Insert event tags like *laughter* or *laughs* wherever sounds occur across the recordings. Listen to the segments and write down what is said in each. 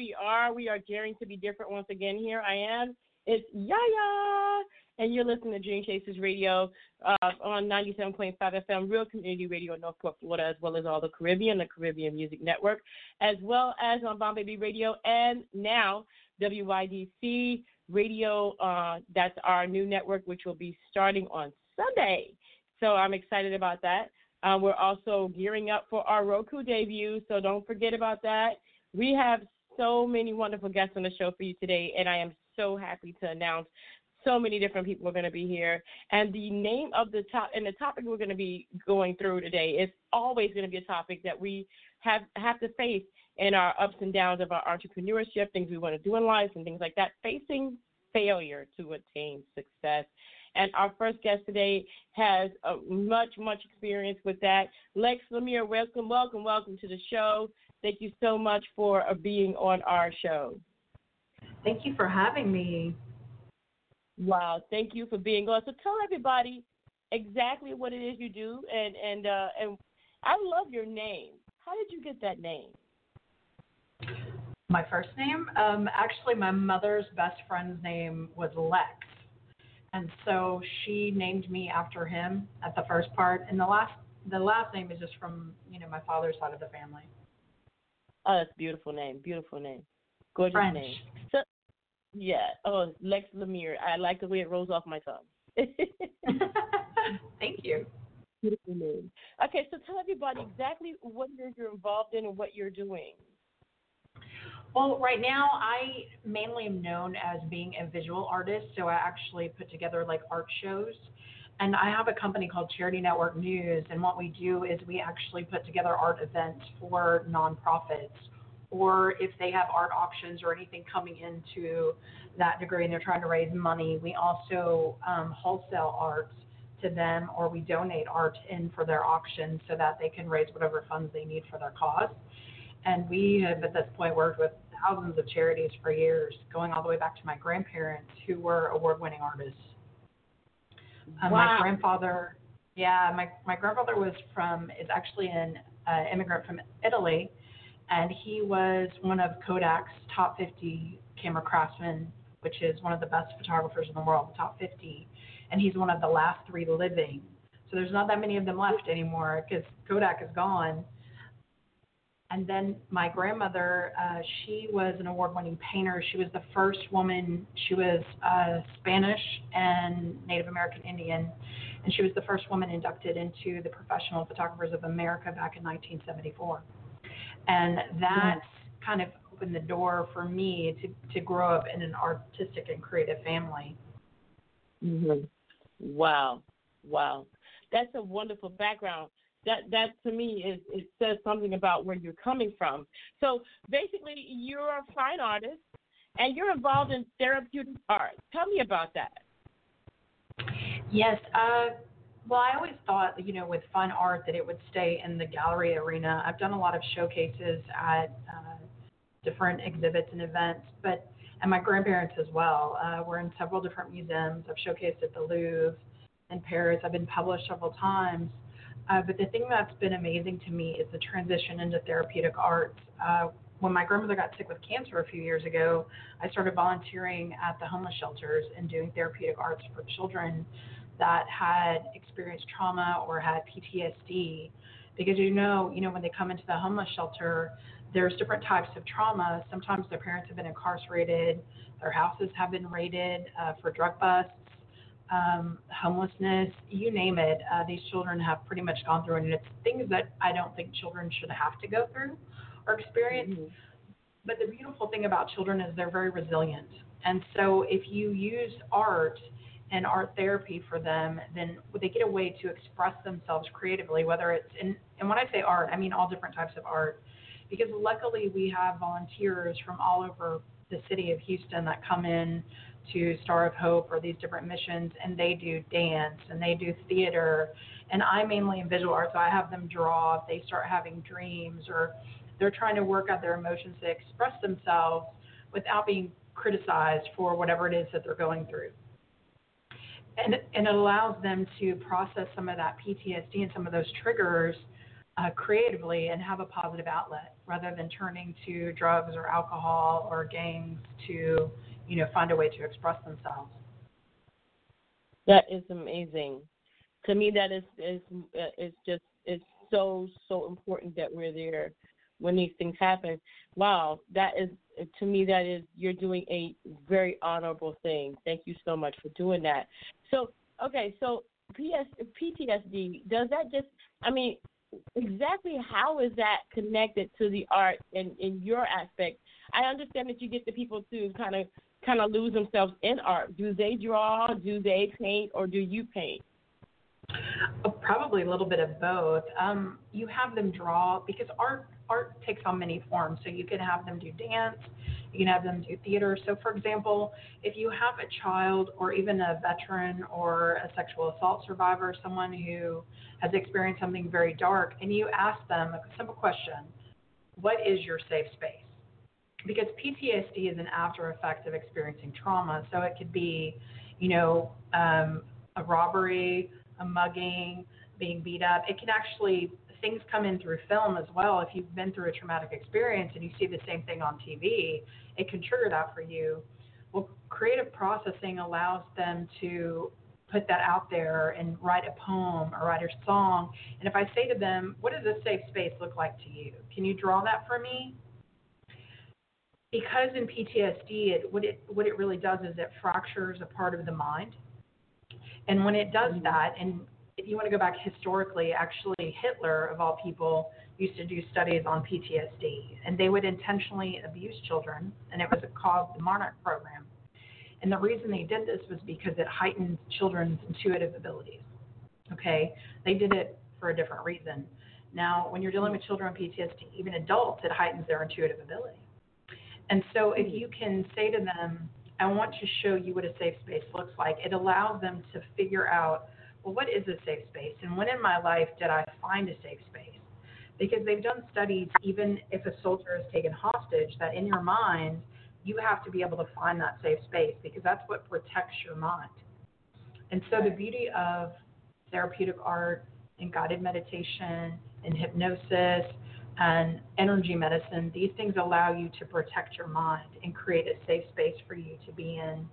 We are. We are daring to be different once again. Here I am. It's Yaya, and you're listening to Dream Chasers Radio uh, on 97.5 FM, Real Community Radio in North Port, Florida, as well as all the Caribbean, the Caribbean Music Network, as well as on Bomb Baby Radio, and now WYDC Radio. Uh, that's our new network, which will be starting on Sunday. So I'm excited about that. Um, we're also gearing up for our Roku debut, so don't forget about that. We have so many wonderful guests on the show for you today, and I am so happy to announce so many different people are going to be here. And the name of the top and the topic we're going to be going through today is always going to be a topic that we have have to face in our ups and downs of our entrepreneurship, things we want to do in life, and things like that. Facing failure to attain success. And our first guest today has much, much experience with that. Lex Lumiere, welcome, welcome, welcome to the show. Thank you so much for uh, being on our show. Thank you for having me. Wow, thank you for being on. So tell everybody exactly what it is you do, and and uh, and I love your name. How did you get that name? My first name, um, actually, my mother's best friend's name was Lex, and so she named me after him at the first part, and the last the last name is just from you know my father's side of the family. Oh, that's beautiful name. Beautiful name. Gorgeous French. name. So, yeah. Oh, Lex Lumiere. I like the way it rolls off my tongue. *laughs* Thank you. Beautiful name. Okay, so tell everybody exactly what you're, you're involved in and what you're doing. Well, right now I mainly am known as being a visual artist, so I actually put together like art shows. And I have a company called Charity Network News, and what we do is we actually put together art events for nonprofits, or if they have art auctions or anything coming into that degree and they're trying to raise money, we also um, wholesale art to them, or we donate art in for their auction so that they can raise whatever funds they need for their cause. And we have at this point worked with thousands of charities for years, going all the way back to my grandparents who were award winning artists. Um, Wow. My grandfather, yeah, my, my grandfather was from, is actually an uh, immigrant from Italy, and he was one of Kodak's top 50 camera craftsmen, which is one of the best photographers in the world, the top 50. And he's one of the last three living. So there's not that many of them left anymore because Kodak is gone. And then my grandmother, uh, she was an award-winning painter. She was the first woman. She was uh, Spanish and Native American Indian, and she was the first woman inducted into the Professional Photographers of America back in 1974. And that kind of opened the door for me to to grow up in an artistic and creative family. Mm-hmm. Wow, wow, that's a wonderful background. That that to me is it says something about where you're coming from. So basically, you're a fine artist, and you're involved in therapeutic art. Tell me about that. Yes. Uh, well, I always thought, you know, with fine art that it would stay in the gallery arena. I've done a lot of showcases at uh, different exhibits and events, but and my grandparents as well. Uh, we're in several different museums. I've showcased at the Louvre in Paris. I've been published several times. Uh, but the thing that's been amazing to me is the transition into therapeutic arts. Uh, when my grandmother got sick with cancer a few years ago, I started volunteering at the homeless shelters and doing therapeutic arts for children that had experienced trauma or had PTSD. Because you know, you know, when they come into the homeless shelter, there's different types of trauma. Sometimes their parents have been incarcerated, their houses have been raided uh, for drug busts, um, homelessness, you name it. Uh, these children have pretty much gone through, and it's things that I don't think children should have to go through or experience. Mm-hmm. But the beautiful thing about children is they're very resilient. And so if you use art and art therapy for them, then they get a way to express themselves creatively, whether it's in, and when I say art, I mean all different types of art. because luckily we have volunteers from all over the city of Houston that come in to Star of Hope or these different missions, and they do dance and they do theater. And I mainly in visual arts, so I have them draw if they start having dreams or they're trying to work out their emotions to express themselves without being criticized for whatever it is that they're going through. And, and it allows them to process some of that PTSD and some of those triggers uh, creatively and have a positive outlet rather than turning to drugs or alcohol or gangs to you know find a way to express themselves. That is amazing. To me, that is is uh, is just it's so so important that we're there when these things happen. Wow, that is to me that is you're doing a very honorable thing. Thank you so much for doing that. So okay, so PS, PTSD does that just I mean exactly how is that connected to the art in in your aspect? I understand that you get the people to kind of kind of lose themselves in art. Do they draw? Do they paint? Or do you paint? Uh, probably a little bit of both. Um, you have them draw because art art takes on many forms. So you can have them do dance, you can have them do theater. So for example, if you have a child or even a veteran or a sexual assault survivor, someone who has experienced something very dark, and you ask them a simple question, what is your safe space? Because PTSD is an after effect of experiencing trauma. So it could be, you know, um, a robbery, a mugging, being beat up. It can actually things come in through film as well. If you've been through a traumatic experience and you see the same thing on TV, it can trigger that for you. Well, creative processing allows them to put that out there and write a poem or write a song. And if I say to them, "What does a safe space look like to you? Can you draw that for me?" Because in PTSD, it, what it what it really does is it fractures a part of the mind, and when it does mm-hmm. that, and if you want to go back historically, actually Hitler of all people used to do studies on PTSD, and they would intentionally abuse children, and it was called the Monarch program. And the reason they did this was because it heightened children's intuitive abilities. Okay, they did it for a different reason. Now, when you're dealing with children with PTSD, even adults, it heightens their intuitive ability. And so if hmm. you can say to them, I want to show you what a safe space looks like, it allows them to figure out, well, what is a safe space? And when in my life did I find a safe space? Because they've done studies, even if a soldier is taken hostage, that in your mind, you have to be able to find that safe space because that's what protects your mind. And so the beauty of therapeutic art and guided meditation and hypnosis and energy medicine, these things allow you to protect your mind and create a safe space for you to be in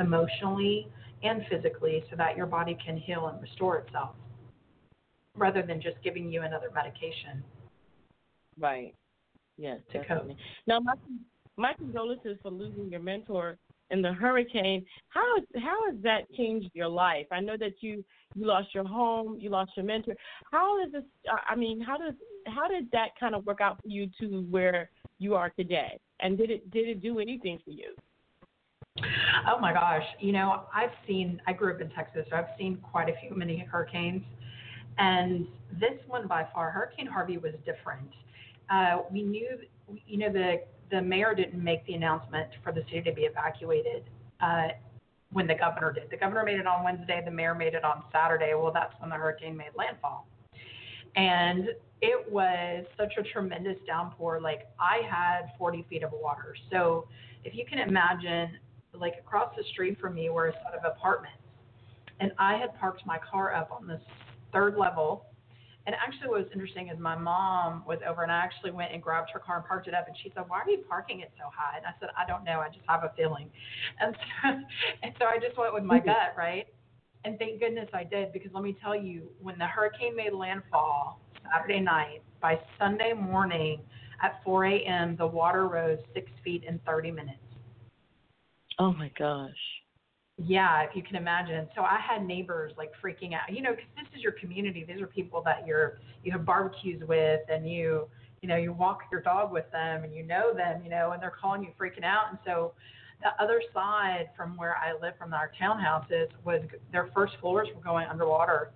emotionally and physically so that your body can heal and restore itself rather than just giving you another medication. Right. Yes, definitely. Now, my, my condolences for losing your mentor in the hurricane. How how has that changed your life? I know that you you lost your home, you lost your mentor. How does this? I mean, how does how did that kind of work out for you to where you are today? And did it did it do anything for you? Oh my gosh, you know, I've seen. I grew up in Texas, so I've seen quite a few many hurricanes, and this one by far, Hurricane Harvey, was different. Uh, we knew, you know, the the mayor didn't make the announcement for the city to be evacuated uh, when the governor did. The governor made it on Wednesday. The mayor made it on Saturday. Well, that's when the hurricane made landfall, and it was such a tremendous downpour. Like I had 40 feet of water. So if you can imagine, like across the street from me were a set of apartments, and I had parked my car up on the third level. And actually, what was interesting is my mom was over, and I actually went and grabbed her car and parked it up. And she said, "Why are you parking it so high?" And I said, "I don't know. I just have a feeling." And so, *laughs* and so I just went with my gut, right? And thank goodness I did, because let me tell you, when the hurricane made landfall, Saturday night. By Sunday morning at 4 a.m., the water rose six feet in 30 minutes. Oh my gosh. Yeah, if you can imagine. So I had neighbors like freaking out. You know, because this is your community. These are people that you're you have barbecues with, and you you know you walk your dog with them, and you know them. You know, and they're calling you freaking out. And so the other side from where I live from our townhouses was their first floors were going underwater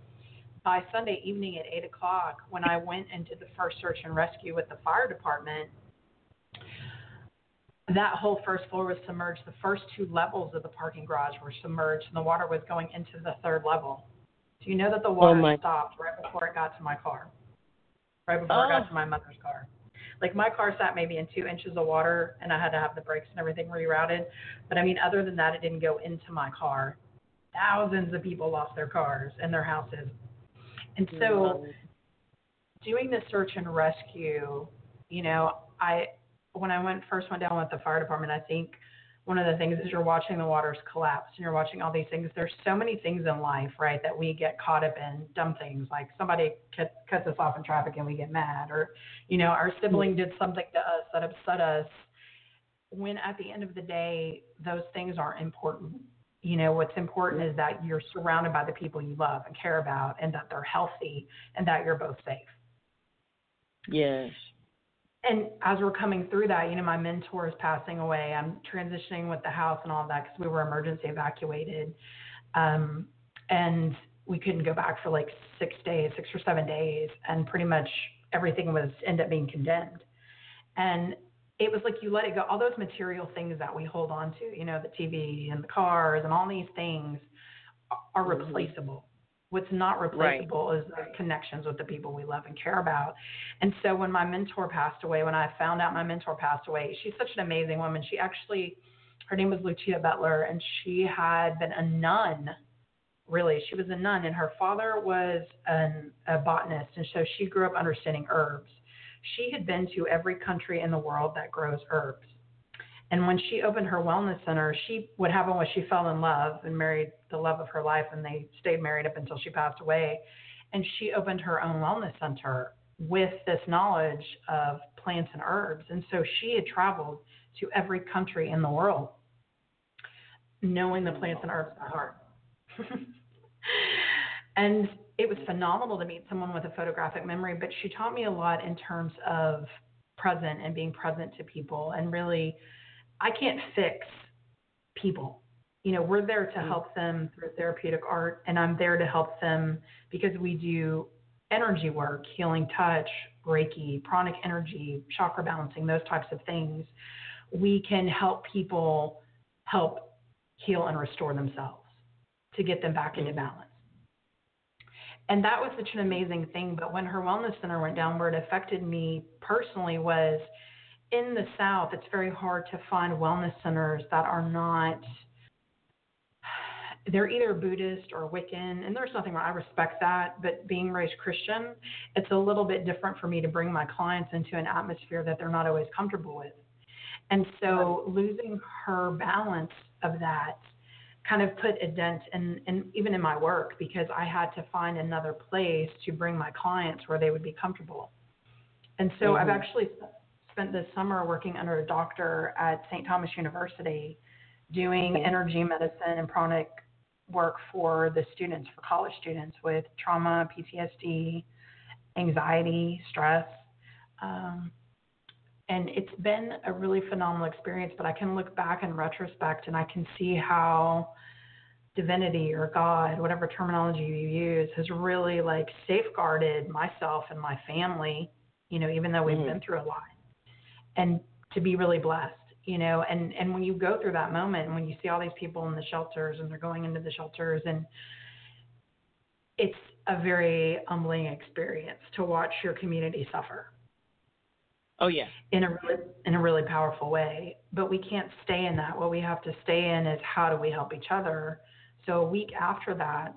by Sunday evening at eight o'clock, when I went into the first search and rescue with the fire department, that whole first floor was submerged. The first two levels of the parking garage were submerged, and the water was going into the third level. Do you know that the Oh, water my- stopped right before it got to my car? Right before it got Oh. to my mother's car. Like my car sat maybe in two inches of water, and I had to have the brakes and everything rerouted. But I mean, other than that, it didn't go into my car. Thousands of people lost their cars and their houses. And so, mm-hmm. doing the search and rescue, you know, I when I went first went down with the fire department, I think one of the things is you're watching the waters collapse and you're watching all these things. There's so many things in life, right, that we get caught up in dumb things like somebody cut, cuts us off in traffic and we get mad, or you know, our sibling did something to us that upset us. When at the end of the day, those things aren't important. You know, what's important is that you're surrounded by the people you love and care about, and that they're healthy, and that you're both safe yes. and as we're coming through that, you know, my mentor is passing away. I'm transitioning with the house and all of that because we were emergency evacuated. Um, and we couldn't go back for like six days, six or seven days. And pretty much everything was ended up being condemned. And it was like you let it go. All those material things that we hold on to, you know, the TV and the cars and all these things are Mhm. replaceable. What's not replaceable is the connections with the people we love and care about. And so when my mentor passed away, when I found out my mentor passed away, she's such an amazing woman. She actually, her name was Lucia Butler, and she had been a nun. Really, she was a nun, and her father was an, a botanist, and so she grew up understanding herbs. She had been to every country in the world that grows herbs. And when she opened her wellness center, she what happened was she fell in love and married the love of her life, and they stayed married up until she passed away. And she opened her own wellness center with this knowledge of plants and herbs. And so she had traveled to every country in the world, knowing the plants and herbs by heart. *laughs* and it was phenomenal to meet someone with a photographic memory, but she taught me a lot in terms of present and being present to people and really I can't fix people. You know, we're there to mm-hmm. help them through therapeutic art, and I'm there to help them because we do energy work, healing touch, Reiki, pranic energy, chakra balancing, those types of things. We can help people help heal and restore themselves to get them back into mm-hmm. balance. And that was such an amazing thing. But when her wellness center went down, where it affected me personally was in the South, it's very hard to find wellness centers that are not, they're either Buddhist or Wiccan, and there's nothing wrong. I respect that, but being raised Christian, it's a little bit different for me to bring my clients into an atmosphere that they're not always comfortable with. And so losing her balance of that kind of put a dent in, in even in my work because I had to find another place to bring my clients where they would be comfortable. And so Mhm. I've actually spent this summer working under a doctor at St. Thomas University doing Okay. energy medicine and pranic work for the students, for college students with trauma, PTSD, anxiety, stress. Um, and it's been a really phenomenal experience, but I can look back in retrospect and I can see how divinity or God, whatever terminology you use, has really like safeguarded myself and my family, you know, even though we've Mhm. been through a lot. And to be really blessed, you know, and and when you go through that moment and when you see all these people in the shelters and they're going into the shelters and it's a very humbling experience to watch your community suffer Oh yeah. in a really in a really powerful way. But we can't stay in that. What we have to stay in is how do we help each other. So a week after that,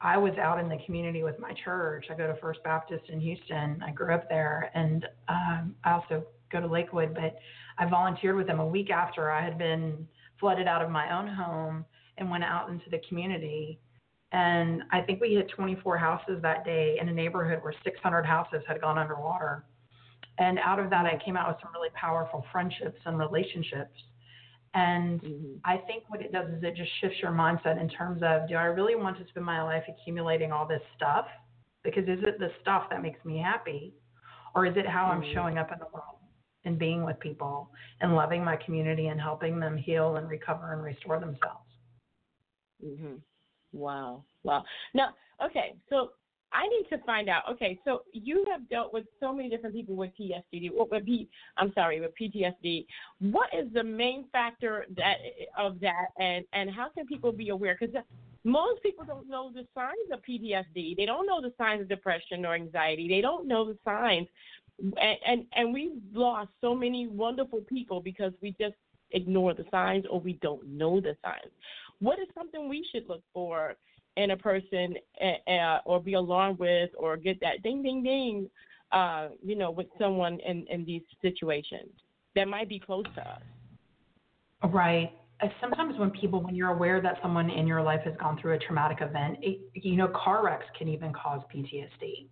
I was out in the community with my church. I go to First Baptist in Houston. I grew up there, and um, I also go to Lakewood. But I volunteered with them a week after I had been flooded out of my own home and went out into the community. And I think we hit 24 houses that day in a neighborhood where 600 houses had gone underwater. And out of that, I came out with some really powerful friendships and relationships. And Mhm. I think what it does is it just shifts your mindset in terms of do I really want to spend my life accumulating all this stuff? Because is it the stuff that makes me happy? Or is it how I'm Mhm. showing up in the world and being with people and loving my community and helping them heal and recover and restore themselves? Mhm. Wow. Wow. Now, okay. So I need to find out. Okay, so you have dealt with so many different people with PTSD. What would be? I'm sorry, with PTSD. What is the main factor that of that, and and how can people be aware? Because most people don't know the signs of PTSD. They don't know the signs of depression or anxiety. They don't know the signs, and and, and we've lost so many wonderful people because we just ignore the signs or we don't know the signs. What is something we should look for in a person uh, or be alarmed with or get that ding ding ding uh, you know with someone in in these situations that might be close to us. Right. Sometimes when people when you're aware that someone in your life has gone through a traumatic event it, you know car wrecks can even cause ptsd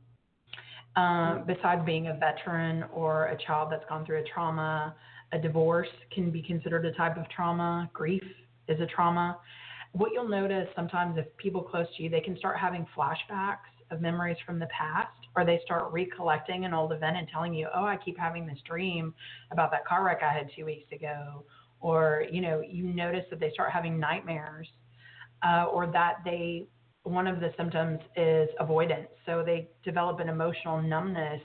um, besides being a veteran or a child that's gone through a trauma a divorce can be considered a type of trauma. Grief is a trauma what you'll notice sometimes if people close to you, they can start having flashbacks of memories from the past, or they start recollecting an old event and telling you, oh, I keep having this dream about that car wreck I had two weeks ago. Or, you know, you notice that they start having nightmares, uh, or that they, one of the symptoms is avoidance. So they develop an emotional numbness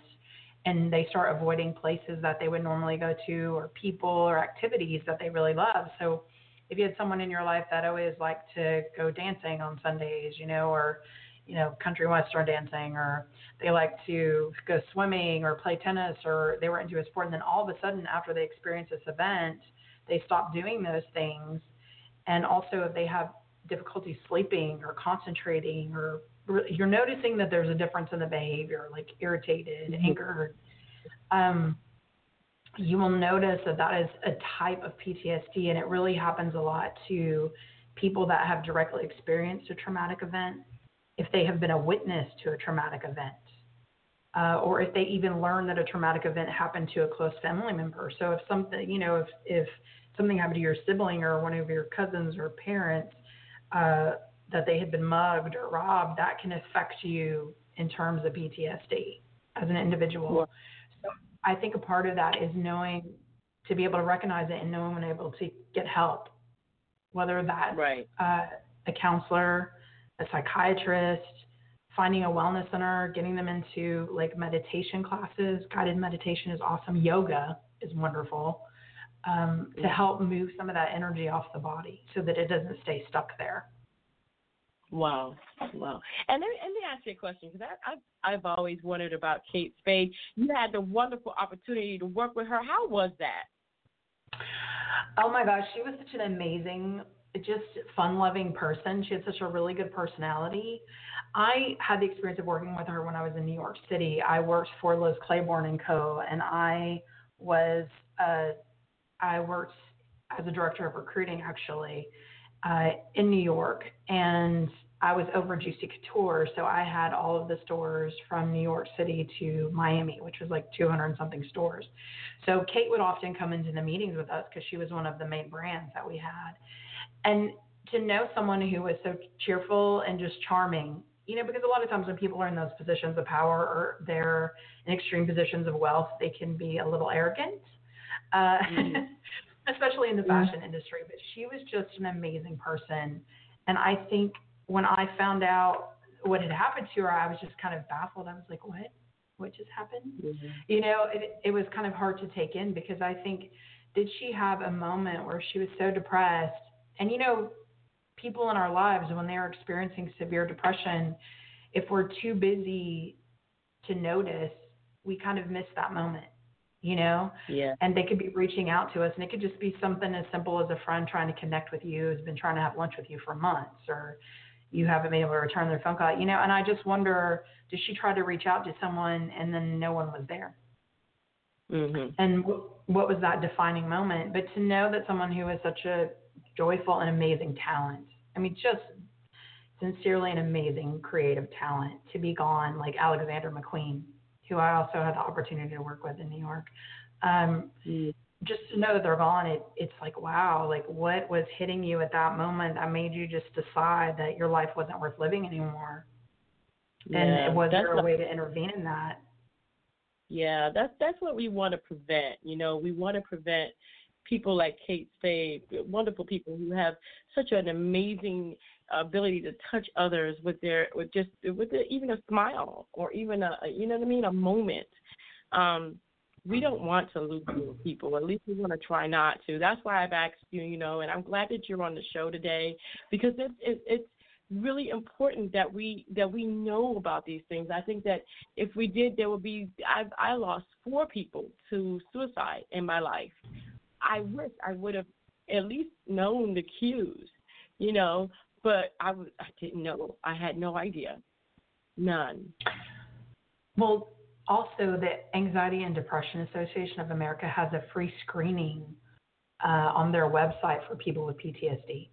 and they start avoiding places that they would normally go to, or people or activities that they really love. So, if you had someone in your life that always liked to go dancing on Sundays, you know, or you know, country western dancing, or they like to go swimming or play tennis, or they were into a sport, and then all of a sudden, after they experience this event, they stop doing those things, and also if they have difficulty sleeping or concentrating, or you're noticing that there's a difference in the behavior, like irritated, mm-hmm. angered. Um, you will notice that that is a type of PTSD, and it really happens a lot to people that have directly experienced a traumatic event, if they have been a witness to a traumatic event, uh, or if they even learn that a traumatic event happened to a close family member. So if something, you know, if if something happened to your sibling or one of your cousins or parents, uh, that they had been mugged or robbed, that can affect you in terms of PTSD as an individual. I think a part of that is knowing to be able to recognize it and knowing when able to get help, whether that's right. uh, a counselor, a psychiatrist, finding a wellness center, getting them into like meditation classes. Guided meditation is awesome. Yoga is wonderful um, to help move some of that energy off the body so that it doesn't stay stuck there. Wow, wow. And let me, let me ask you a question because I've I've always wondered about Kate Spade. You had the wonderful opportunity to work with her. How was that? Oh my gosh, she was such an amazing, just fun-loving person. She had such a really good personality. I had the experience of working with her when I was in New York City. I worked for Liz Claiborne and Co. And I was uh, I worked as a director of recruiting actually uh, in New York, and I was over Juicy Couture, so I had all of the stores from New York City to Miami, which was like 200 and something stores. So Kate would often come into the meetings with us because she was one of the main brands that we had. And to know someone who was so cheerful and just charming, you know, because a lot of times when people are in those positions of power or they're in extreme positions of wealth, they can be a little arrogant. Uh, mm-hmm. *laughs* especially in the fashion industry. But she was just an amazing person. And I think when I found out what had happened to her, I was just kind of baffled. I was like, what? What just happened? Mm-hmm. You know, it, it was kind of hard to take in because I think, did she have a moment where she was so depressed? And, you know, people in our lives, when they are experiencing severe depression, if we're too busy to notice, we kind of miss that moment you know? Yeah. And they could be reaching out to us, and it could just be something as simple as a friend trying to connect with you who's been trying to have lunch with you for months, or you haven't been able to return their phone call, you know? And I just wonder, did she try to reach out to someone and then no one was there? Mm-hmm. And w- what was that defining moment? But to know that someone who is such a joyful and amazing talent, I mean, just sincerely an amazing creative talent to be gone like Alexander McQueen who I also had the opportunity to work with in New York. Um, mm. Just to know that they're gone, it, it's like, wow, like what was hitting you at that moment that made you just decide that your life wasn't worth living anymore? Yeah, and was there a way to intervene in that? Yeah, that's that's what we want to prevent. You know, we want to prevent people like Kate Spade, wonderful people who have such an amazing ability to touch others with their with just with the, even a smile or even a you know what I mean a moment. Um, we don't want to lose people. At least we want to try not to. That's why I've asked you, you know, and I'm glad that you're on the show today because it's it, it's really important that we that we know about these things. I think that if we did, there would be. I I lost four people to suicide in my life. I wish I would have at least known the cues, you know, but I was I didn't know. I had no idea, none. Well, also the Anxiety and Depression Association of America has a free screening uh, on their website for people with PTSD.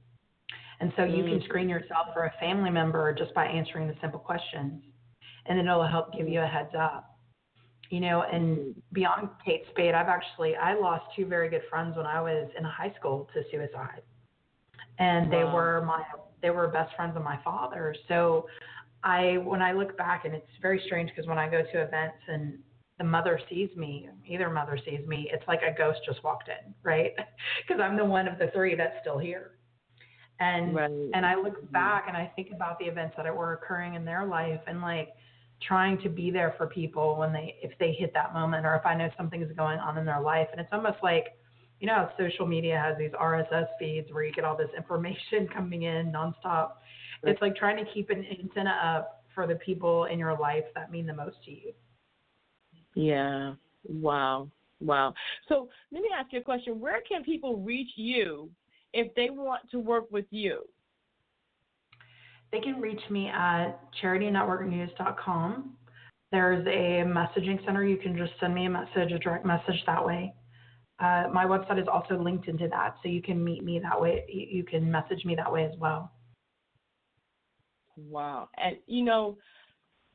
And so you can mm. screen yourself for a family member just by answering the simple questions, and it'll help give you a heads up. You know, and mm. beyond Kate Spade, I've actually I lost two very good friends when I was in high school to suicide, and they were my they were best friends of my father. So I when I look back, and it's very strange because when I go to events and the mother sees me, either mother sees me, it's like a ghost just walked in, right? *laughs* Because I'm the one of the three that's still here. And right. and I look mm-hmm. back and I think about the events that were occurring in their life and like trying to be there for people when they if they hit that moment or if I know something is going on in their life. And it's almost like you know, social media has these RSS feeds where you get all this information *laughs* coming in nonstop. Right. It's like trying to keep an antenna up for the people in your life that mean the most to you. Yeah. Wow. Wow. So let me ask you a question. Where can people reach you if they want to work with you? They can reach me at charitynetworknews.com. There's a messaging center. You can just send me a message, a direct message that way. Uh, my website is also linked into that, so you can meet me that way. You can message me that way as well. Wow, and you know,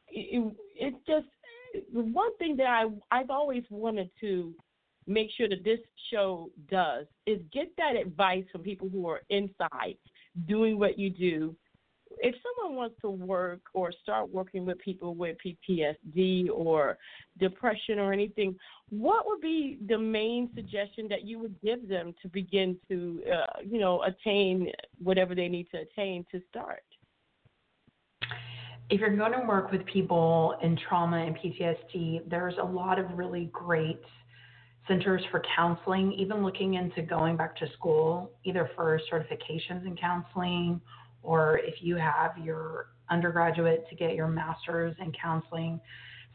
it, it's just one thing that I I've always wanted to make sure that this show does is get that advice from people who are inside doing what you do. If someone wants to work or start working with people with PTSD or depression or anything, what would be the main suggestion that you would give them to begin to, uh, you know, attain whatever they need to attain to start? If you're going to work with people in trauma and PTSD, there's a lot of really great centers for counseling, even looking into going back to school, either for certifications in counseling or if you have your undergraduate to get your master's in counseling.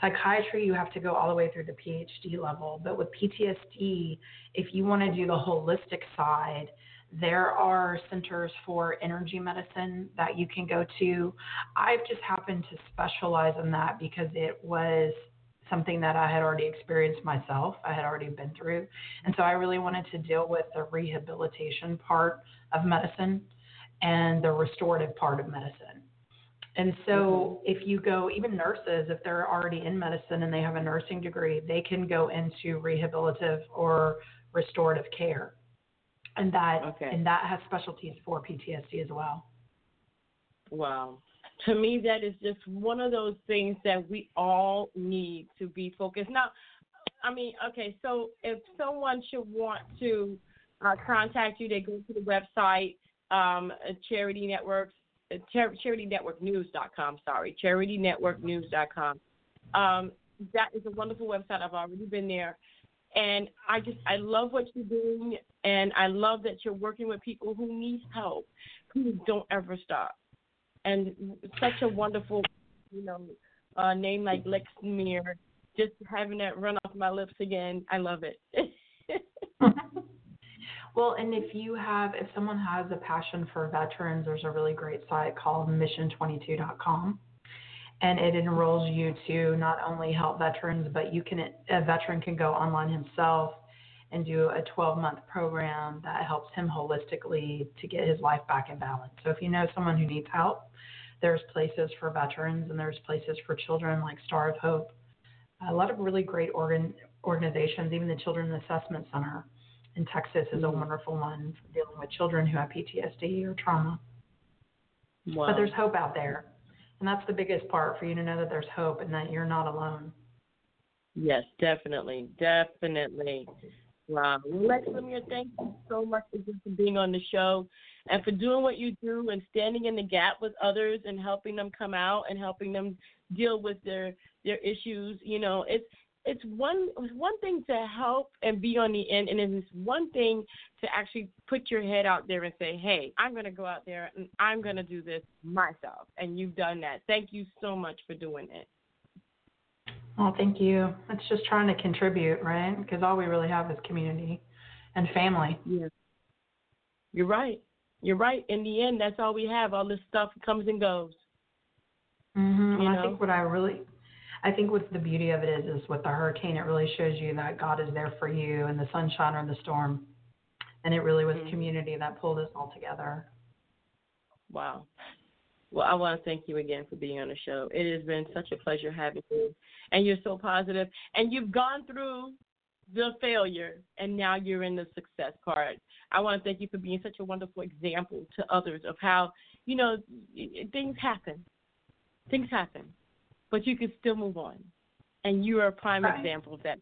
Psychiatry, you have to go all the way through the PhD level. But with PTSD, if you want to do the holistic side, there are centers for energy medicine that you can go to. I've just happened to specialize in that because it was something that I had already experienced myself, I had already been through. And so I really wanted to deal with the rehabilitation part of medicine and the restorative part of medicine. And so mm-hmm. if you go, even nurses, if they're already in medicine and they have a nursing degree, they can go into rehabilitative or restorative care. And that okay. and that has specialties for PTSD as well. Wow to me, that is just one of those things that we all need to be focused. Now, I mean, okay, so if someone should want to uh, contact you, they go to the website, um, Charity Networks, uh, char- CharityNetworkNews.com. Sorry, CharityNetworkNews.com. Um, that is a wonderful website. I've already been there, and I just I love what you're doing, and I love that you're working with people who need help. Please don't ever stop and such a wonderful, you know, uh, name like Lex Mir. Just having that run off my lips again, I love it. *laughs* well, and if you have, if someone has a passion for veterans, there's a really great site called Mission22.com, and it enrolls you to not only help veterans, but you can a veteran can go online himself and do a 12 month program that helps him holistically to get his life back in balance. So if you know someone who needs help, there's places for veterans and there's places for children like Star of Hope. A lot of really great organ, organizations, even the Children's Assessment Center in Texas is a mm-hmm. wonderful one for dealing with children who have PTSD or trauma. Wow. But there's hope out there. And that's the biggest part for you to know that there's hope and that you're not alone. Yes, definitely. Definitely. Wow. Thank you so much for being on the show. and for doing what you do and standing in the gap with others and helping them come out and helping them deal with their their issues. You know, it's it's one it's one thing to help and be on the end, and it's one thing to actually put your head out there and say, "Hey, I'm going to go out there and I'm going to do this myself." And you've done that. Thank you so much for doing it. Well, thank you. It's just trying to contribute, right? Because all we really have is community and family. Yeah. You're right. You're right. In the end, that's all we have. All this stuff comes and goes. Mm-hmm. Know? I think what I really, I think what's the beauty of it is, is with the hurricane, it really shows you that God is there for you in the sunshine or the storm, and it really was mm-hmm. community that pulled us all together. Wow. Well, I want to thank you again for being on the show. It has been such a pleasure having you, and you're so positive, and you've gone through the failure, and now you're in the success part. I want to thank you for being such a wonderful example to others of how, you know, things happen. Things happen, but you can still move on. And you are a prime right. example of that.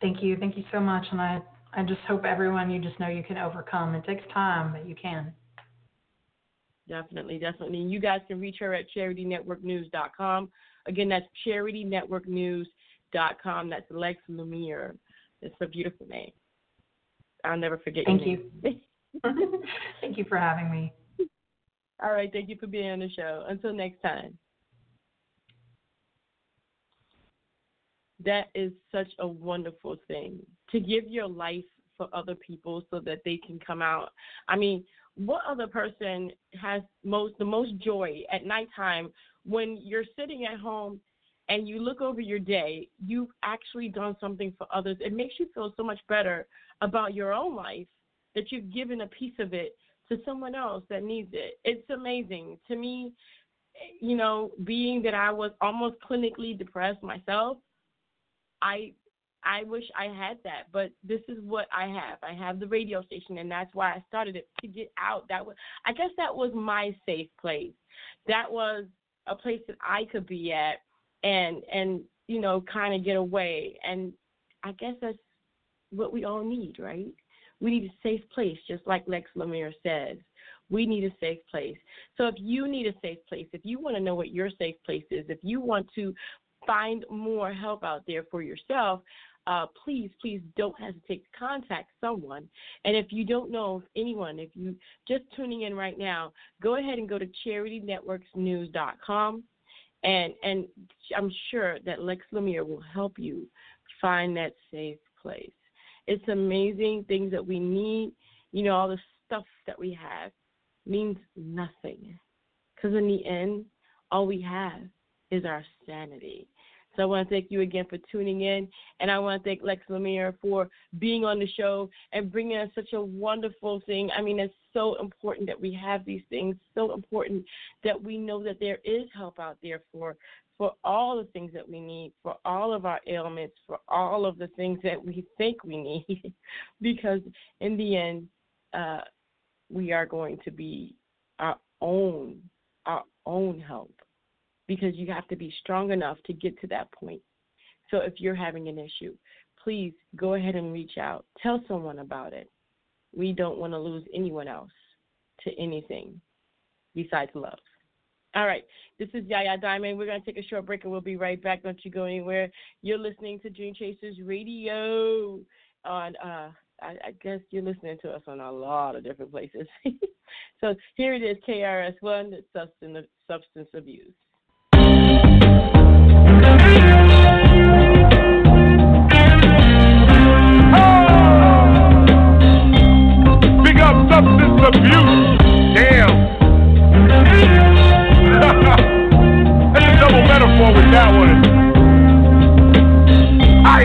Thank you. Thank you so much. And I, I just hope everyone, you just know you can overcome. It takes time, but you can. Definitely, definitely. And you guys can reach her at charitynetworknews.com. Again, that's charitynetworknews.com. That's Lex Lumiere. It's a beautiful name. I'll never forget you. Thank you. *laughs* *laughs* thank you for having me. All right. Thank you for being on the show. Until next time. That is such a wonderful thing to give your life for other people so that they can come out. I mean, what other person has most the most joy at nighttime when you're sitting at home and you look over your day, you've actually done something for others. It makes you feel so much better about your own life that you've given a piece of it to someone else that needs it. It's amazing. To me, you know, being that I was almost clinically depressed myself, I I wish I had that, but this is what I have. I have the radio station, and that's why I started it to get out. That was, I guess, that was my safe place. That was a place that I could be at, and and you know, kind of get away. And I guess that's what we all need, right? We need a safe place, just like Lex Lumiere says. We need a safe place. So if you need a safe place, if you want to know what your safe place is, if you want to find more help out there for yourself, uh, please, please don't hesitate to contact someone. And if you don't know anyone, if you just tuning in right now, go ahead and go to charitynetworksnews.com, and and I'm sure that Lex Lumiere will help you find that safe place. It's amazing things that we need. You know, all the stuff that we have means nothing, because in the end, all we have is our sanity. So I want to thank you again for tuning in, and I want to thank Lex Lumiere for being on the show and bringing us such a wonderful thing. I mean, it's so important that we have these things. So important that we know that there is help out there for for all the things that we need, for all of our ailments, for all of the things that we think we need, *laughs* because in the end, uh, we are going to be our own our own help because you have to be strong enough to get to that point. So if you're having an issue, please go ahead and reach out. Tell someone about it. We don't want to lose anyone else to anything besides love. All right, this is Yaya Diamond. We're going to take a short break and we'll be right back. Don't you go anywhere. You're listening to Dream Chasers Radio on, uh, I, I guess you're listening to us on a lot of different places. *laughs* so here it is KRS-One, substance, substance abuse.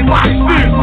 Watch this.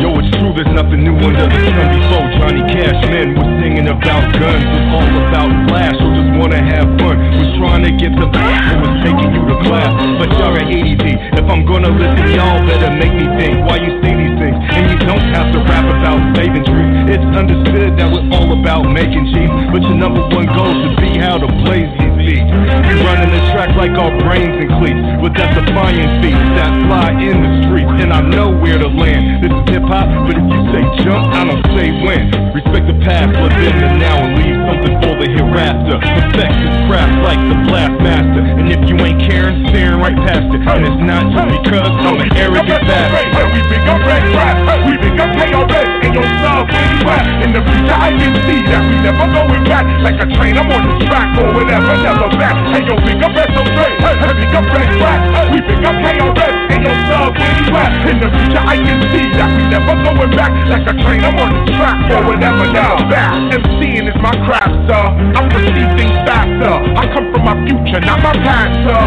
Yo, it's true, there's nothing new under the sun before. Johnny Cash, man, was singing about guns. Was all about flash, or just wanna have fun. Was trying to get the back, or was taking you to class. But y'all are ADD. If I'm gonna listen, y'all better make me think why you say these things. And you don't have to rap about saving trees. It's understood that we're all about making cheese. But your number one goal should be how to blaze these beats. We running the track like our brains in cleats. With that defiant beat that fly in the streets. And I know where to land. This is hip hop, but if you say jump, I don't say when. Respect the past, live in the now, and leave something for the hereafter. Perfect this craft like the blast master. And if you ain't caring, staring right past it. And it's not just because I'm an arrogant bastard. We big up red rap, we big up KRS, and your where you at? In the future, I can see that we never going back. Like a train, I'm on the track or whatever, never back. Hey, yo, big up SO3, hey, big up red rap, we big up KRS, and your where you at? In the future, I can see that we never going back. Like a train, I'm on the track or whatever, never back. MCing is my craft, sir. I perceive things faster. I come from my future, not my past, uh. sir.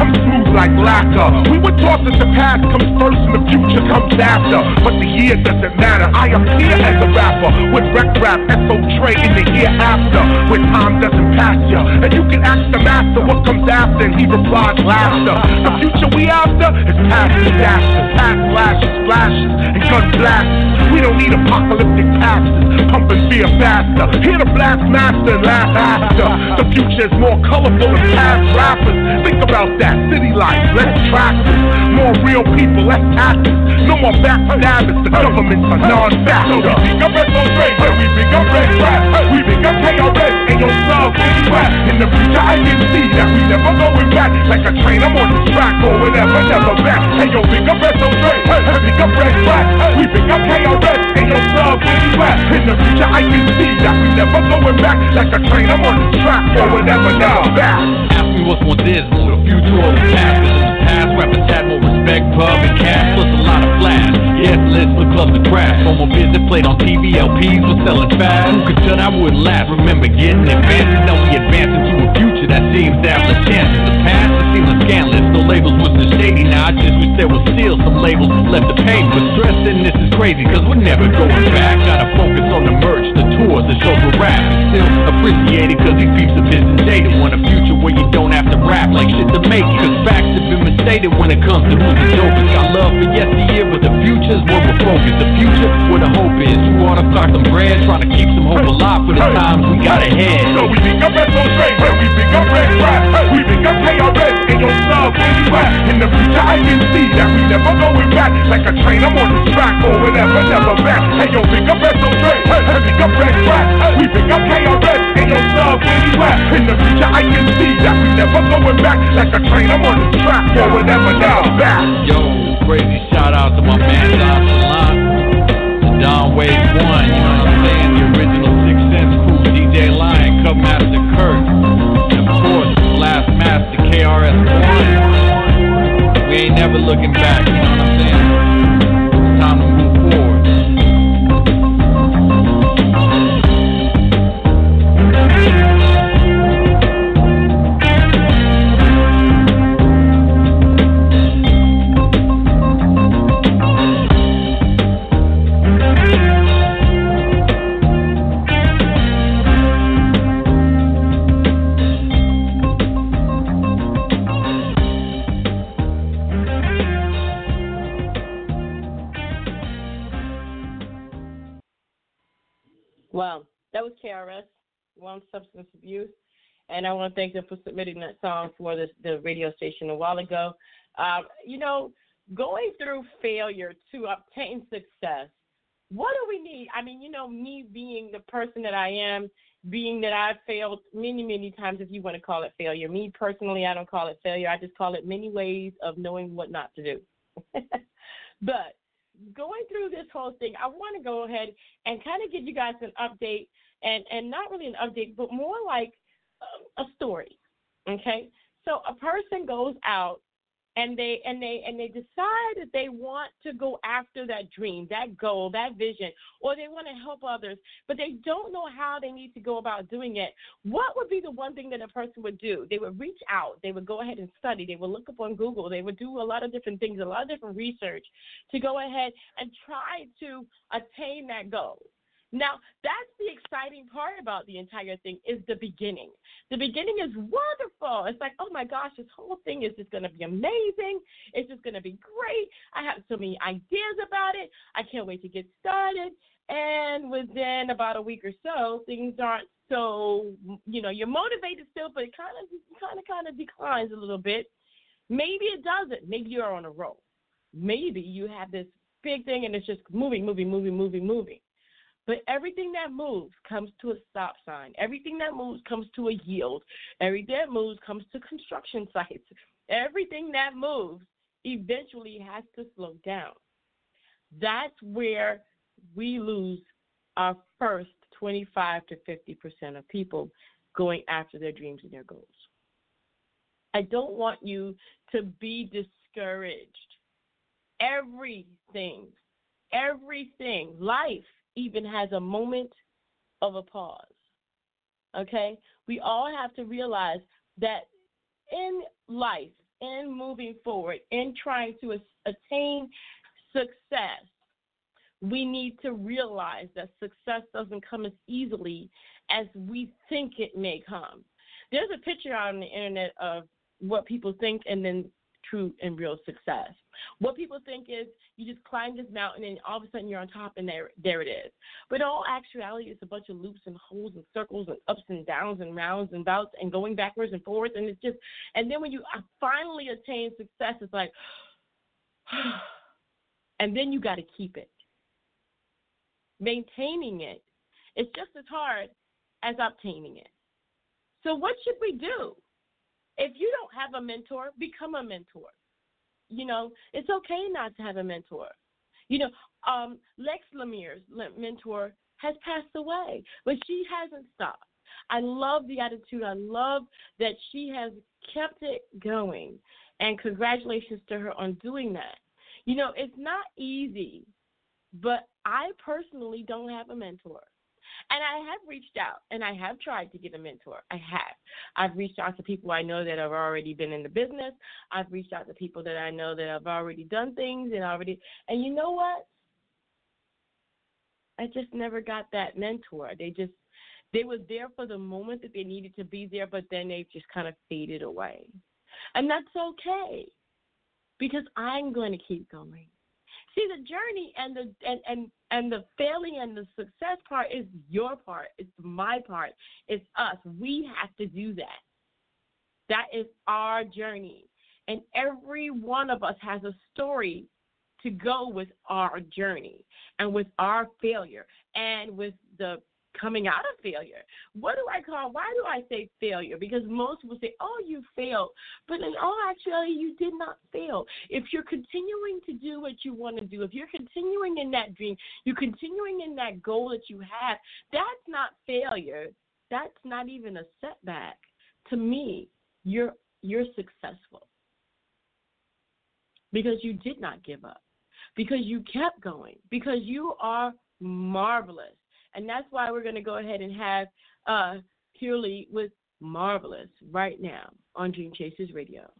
I'm smooth like lacquer. We were taught that the past comes first and the future comes after. But the year doesn't matter. I appear as a rapper with rec rap, SO Trey in the year after. When time doesn't pass ya. And you can ask the master what comes after, and he replies laughter. The future we after is past disasters, past flashes, flashes, and gun blasts. We don't need apocalyptic taxes, pumping fear faster. Hear the blast master and laugh after. The future is more colorful than past rappers. Think about that, city life, less tractors, more real people, less taxes. No more backstabbers, the government's a non-factor. So we pick up SO3, hey, we pick up Red Rap, we pick up KRS, and your where you at? In the future I can see that we never going back. Like a train, I'm on the track or whatever, never back. Hey, yo, pick up SO3, hey, pick up Red Rap, we pick up KRS, and your where you at? In the future I can see that we never going back. Like a train, I'm on the track or whatever, never back. Ask me what's more dismal, the future or the past. 'Cause in the past, rappers had more respect, pub and cash, plus a lot of flash. Clubs to crash. On my visit played on TV, LPs was selling fast. Who could tell that wouldn't last? Remember getting advances, now we advance into a future that seems to have less chances. The past, it seems scandalous. No labels was the shady. Now I just wish there was still some labels left to pay. But stressing this is crazy, cause we're never going back. Gotta focus on the merch, the tours, the shows we're rapping. Still appreciated, cause these peeps are and. Want a future where you don't have to rap like shit to make it. Cause facts have been misstated when it comes to who's the dopest. Got love for yesteryear, but the future's where we're focused. The future, where the hope is. You wanna start some bread, trying to keep some hope alive for the times we got ahead. So we pick up SO3, hey, we pick up Red Rap, we pick up KRS, and your sub where you at? In the future I can see that we never going back. Like a train, I'm on the track or whatever, never back. Hey, yo, pick up SO3, pick up Red Rap, we pick up KRS, where you? In the future I can see that we never going back. Like a train, I'm on the track whatever, never back. Yo, crazy shout out to my man Don Salon, Don Wave One, you know what I'm saying? The original Six Sense crew, DJ Lion, Cut Master Kurt, and of course, Blast Master KRS-One. We ain't never looking back, you know what I'm saying? It's time to move forward. And I want to thank them for submitting that song for this, the radio station a while ago. Uh, you know, going through failure to obtain success, what do we need? I mean, you know, me being the person that I am, being that I've failed many, many times, if you want to call it failure. Me personally, I don't call it failure. I just call it many ways of knowing what not to do. *laughs* but going through this whole thing, I want to go ahead and kind of give you guys an update, and and not really an update, but more like a, story. Okay, so a person goes out and they and they and they decide that they want to go after that dream, that goal, that vision, or they want to help others, but they don't know how they need to go about doing it. What would be the one thing that a person would do? They would reach out, they would go ahead and study, they would look up on Google, they would do a lot of different things, a lot of different research to go ahead and try to attain that goal. Now, that's the exciting part about the entire thing is the beginning. The beginning is wonderful. It's like, oh my gosh, this whole thing is just going to be amazing. It's just going to be great. I have so many ideas about it. I can't wait to get started. And within about a week or so, things aren't so, you know, you're motivated still, but it kind of, kind of, kind of declines a little bit. Maybe it doesn't. Maybe you're on a roll. Maybe you have this big thing and it's just moving, moving, moving, moving, moving. But everything that moves comes to a stop sign. Everything that moves comes to a yield. Everything that moves comes to construction sites. Everything that moves eventually has to slow down. That's where we lose our first 25 to 50% of people going after their dreams and their goals. I don't want you to be discouraged. Everything, everything, life even has a moment of a pause. Okay? We all have to realize that in life, in moving forward, in trying to attain success, we need to realize that success doesn't come as easily as we think it may come. There's a picture on the internet of what people think and then true and real success. What people think is you just climb this mountain and all of a sudden you're on top and there there it is. But in all actuality, it's a bunch of loops and holes and circles and ups and downs and rounds and bouts and going backwards and forwards and it's just and then when you finally attain success, it's like, *sighs* and then you got to keep it maintaining it is just as hard as obtaining it. So, what should we do? If you don't have a mentor, become a mentor. You know, it's okay not to have a mentor. You know, um, Lex Lumiere's mentor has passed away, but she hasn't stopped. I love the attitude. I love that she has kept it going. And congratulations to her on doing that. You know, it's not easy but I personally don't have a mentor. And I have reached out and I have tried to get a mentor. I have. I've reached out to people I know that have already been in the business. I've reached out to people that I know that have already done things and already and you know what? I just never got that mentor. They just they were there for the moment that they needed to be there, but then they just kind of faded away. And that's okay. Because I'm going to keep going. See, the journey and the and and and the failing and the success part is your part. It's my part. It's us. We have to do that. That is our journey, and every one of us has a story to go with our journey and with our failure and with the coming out of failure. What do I call? Why do I say failure? Because most will say, "Oh, you failed," but in all actuality, you did not fail. If you're continuing to do what you want to do, if you're continuing in that dream, you're continuing in that goal that you have, that's not failure. That's not even a setback. To me, you're you're successful because you did not give up, because you kept going, because you are marvelous. And that's why we're going to go ahead and have uh, Hirule with Marvelous right now on Dream Chasers Radio.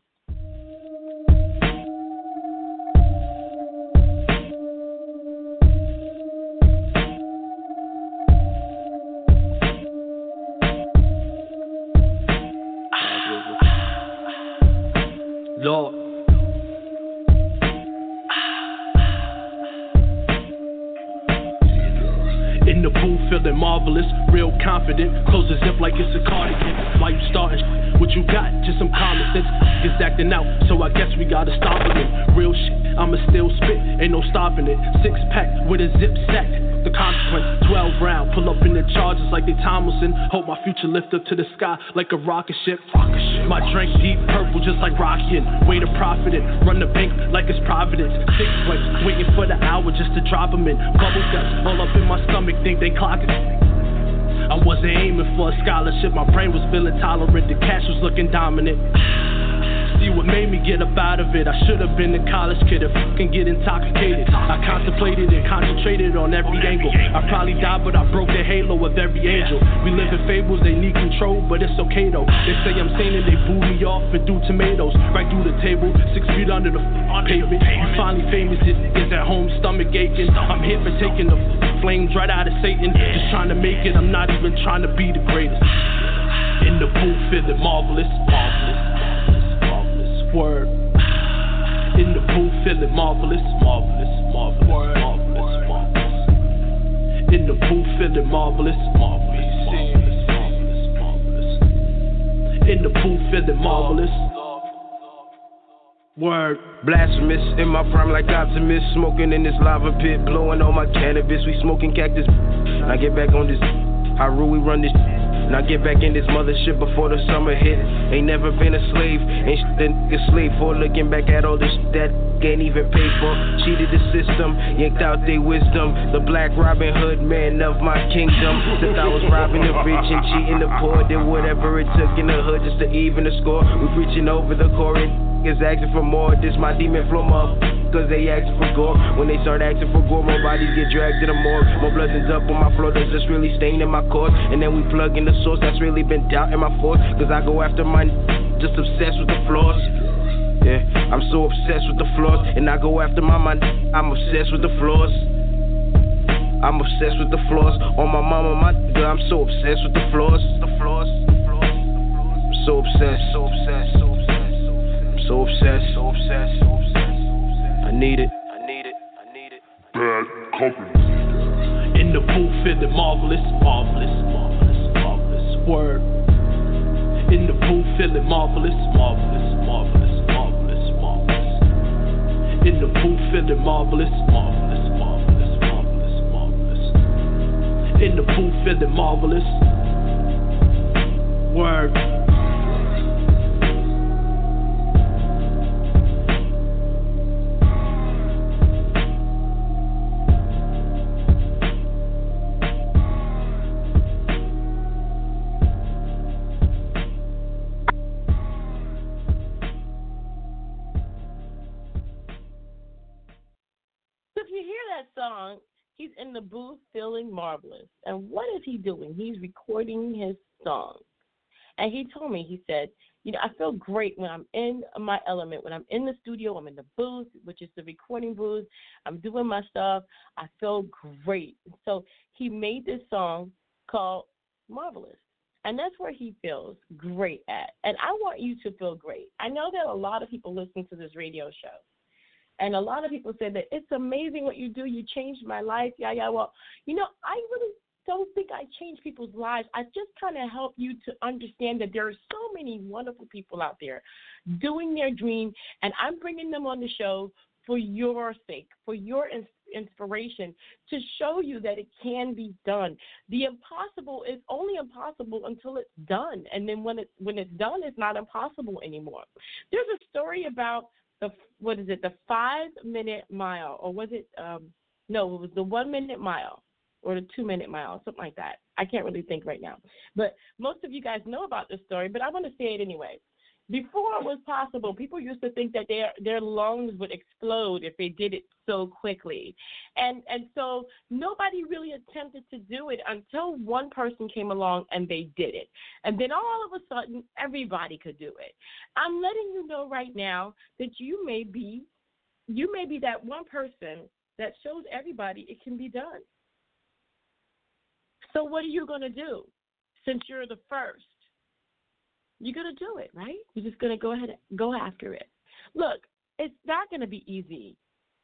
Booth, feeling marvelous, real confident. Close the zip like it's a cardigan. Why you starting? What you got? Just some common sense. Gets acting out, so I guess we gotta stop it. Real shit, I'ma still spit, ain't no stopping it. Six pack with a zip sack. The consequence, 12 round, pull up in the charges like they Thomason. Hope my future lift up to the sky like a rocket ship. My drink deep purple, just like rockin'. Way to profit it, run the bank like it's Providence. Six way, waiting for the hour just to drop them in. Bubble guts all up in my stomach, think they clockin'. I wasn't aiming for a scholarship, my brain was feeling tolerant, the cash was looking dominant. What made me get up out of it. I should have been a college kid I can get intoxicated. I contemplated and concentrated on every angle. I probably died, but I broke the halo of every angel. We live in fables, they need control, but it's okay though. They say I'm sane and they boo me off and threw tomatoes right through the table, six feet under the pavement. You finally famous, it is at home, stomach aching. I'm here for taking the flames right out of Satan. Just trying to make it, I'm not even trying to be the greatest. In the booth, feeling marvelous, marvelous, word. In the booth, feeling marvelous, marvelous, marvelous, marvelous, marvelous. In the booth, feeling marvelous, marvelous, marvelous, marvelous, marvelous. In the booth, feeling marvelous. Word, blasphemous in my prime like optimist, smoking in this lava pit, blowing all my cannabis. We smoking cactus. I get back on this. How we run this. Now get back in this mothership before the summer hit. Ain't never been a slave, ain't shit that nigga slave for. Looking back at all this that ain't even paid for. Cheated the system, yanked out their wisdom. The black Robin Hood man of my kingdom. Since I was robbing the rich and cheating the poor, did whatever it took in the hood just to even the score. We preaching over the core is asking for more. This my demon flow up. Cause they asking for gore. When they start asking for gore, more bodies get dragged to the morgue. More blood ends up on my floor that's just really staining my core. And then we plug in the source that's really been doubting my force. Cause I go after my just obsessed with the flaws. Yeah, I'm so obsessed with the flaws. And I go after my mind, I'm obsessed with the flaws. I'm obsessed with the flaws. On my mama, my nigga, I'm so obsessed with the flaws. The flaws. I'm so obsessed, so obsessed, so obsessed. So obsessed, so obsessed, so obsessed. I need it, I need it, I need it. Bad company. In the booth, feeling marvelous, marvelous, marvelous, marvelous. Word. In the booth, feeling marvelous, marvelous, marvelous, marvelous, marvelous. In the booth, feeling marvelous, marvelous, marvelous, marvelous, marvelous. In the booth, feeling marvelous. Word. In the booth feeling marvelous. And what is he doing? He's recording his song. And he told me, he said, you know, I feel great when I'm in my element, when I'm in the studio, I'm in the booth, which is the recording booth, I'm doing my stuff. I feel great. So he made this song called Marvelous. And that's where he feels great at. And I want you to feel great. I know that a lot of people listen to this radio show and a lot of people say that it's amazing what you do. You changed my life. Yeah, yeah. Well, you know, I really don't think I change people's lives. I just kind of help you to understand that there are so many wonderful people out there doing their dream, and I'm bringing them on the show for your sake, for your inspiration, to show you that it can be done. The impossible is only impossible until it's done, and then when it's when it's done, it's not impossible anymore. There's a story about the what is it the five minute mile or was it um no it was the one minute mile or the two minute mile something like that. I can't really think right now. But most of you guys know about this story but i want to say it anyway before it was possible, people used to think that their their lungs would explode if they did it so quickly, and and so nobody really attempted to do it until one person came along and they did it, and then all of a sudden everybody could do it. I'm letting you know right now that you may be you may be that one person that shows everybody it can be done. So what are you going to do since you're the first? You're going to do it, right? You're just going to go ahead and go after it. Look, it's not going to be easy.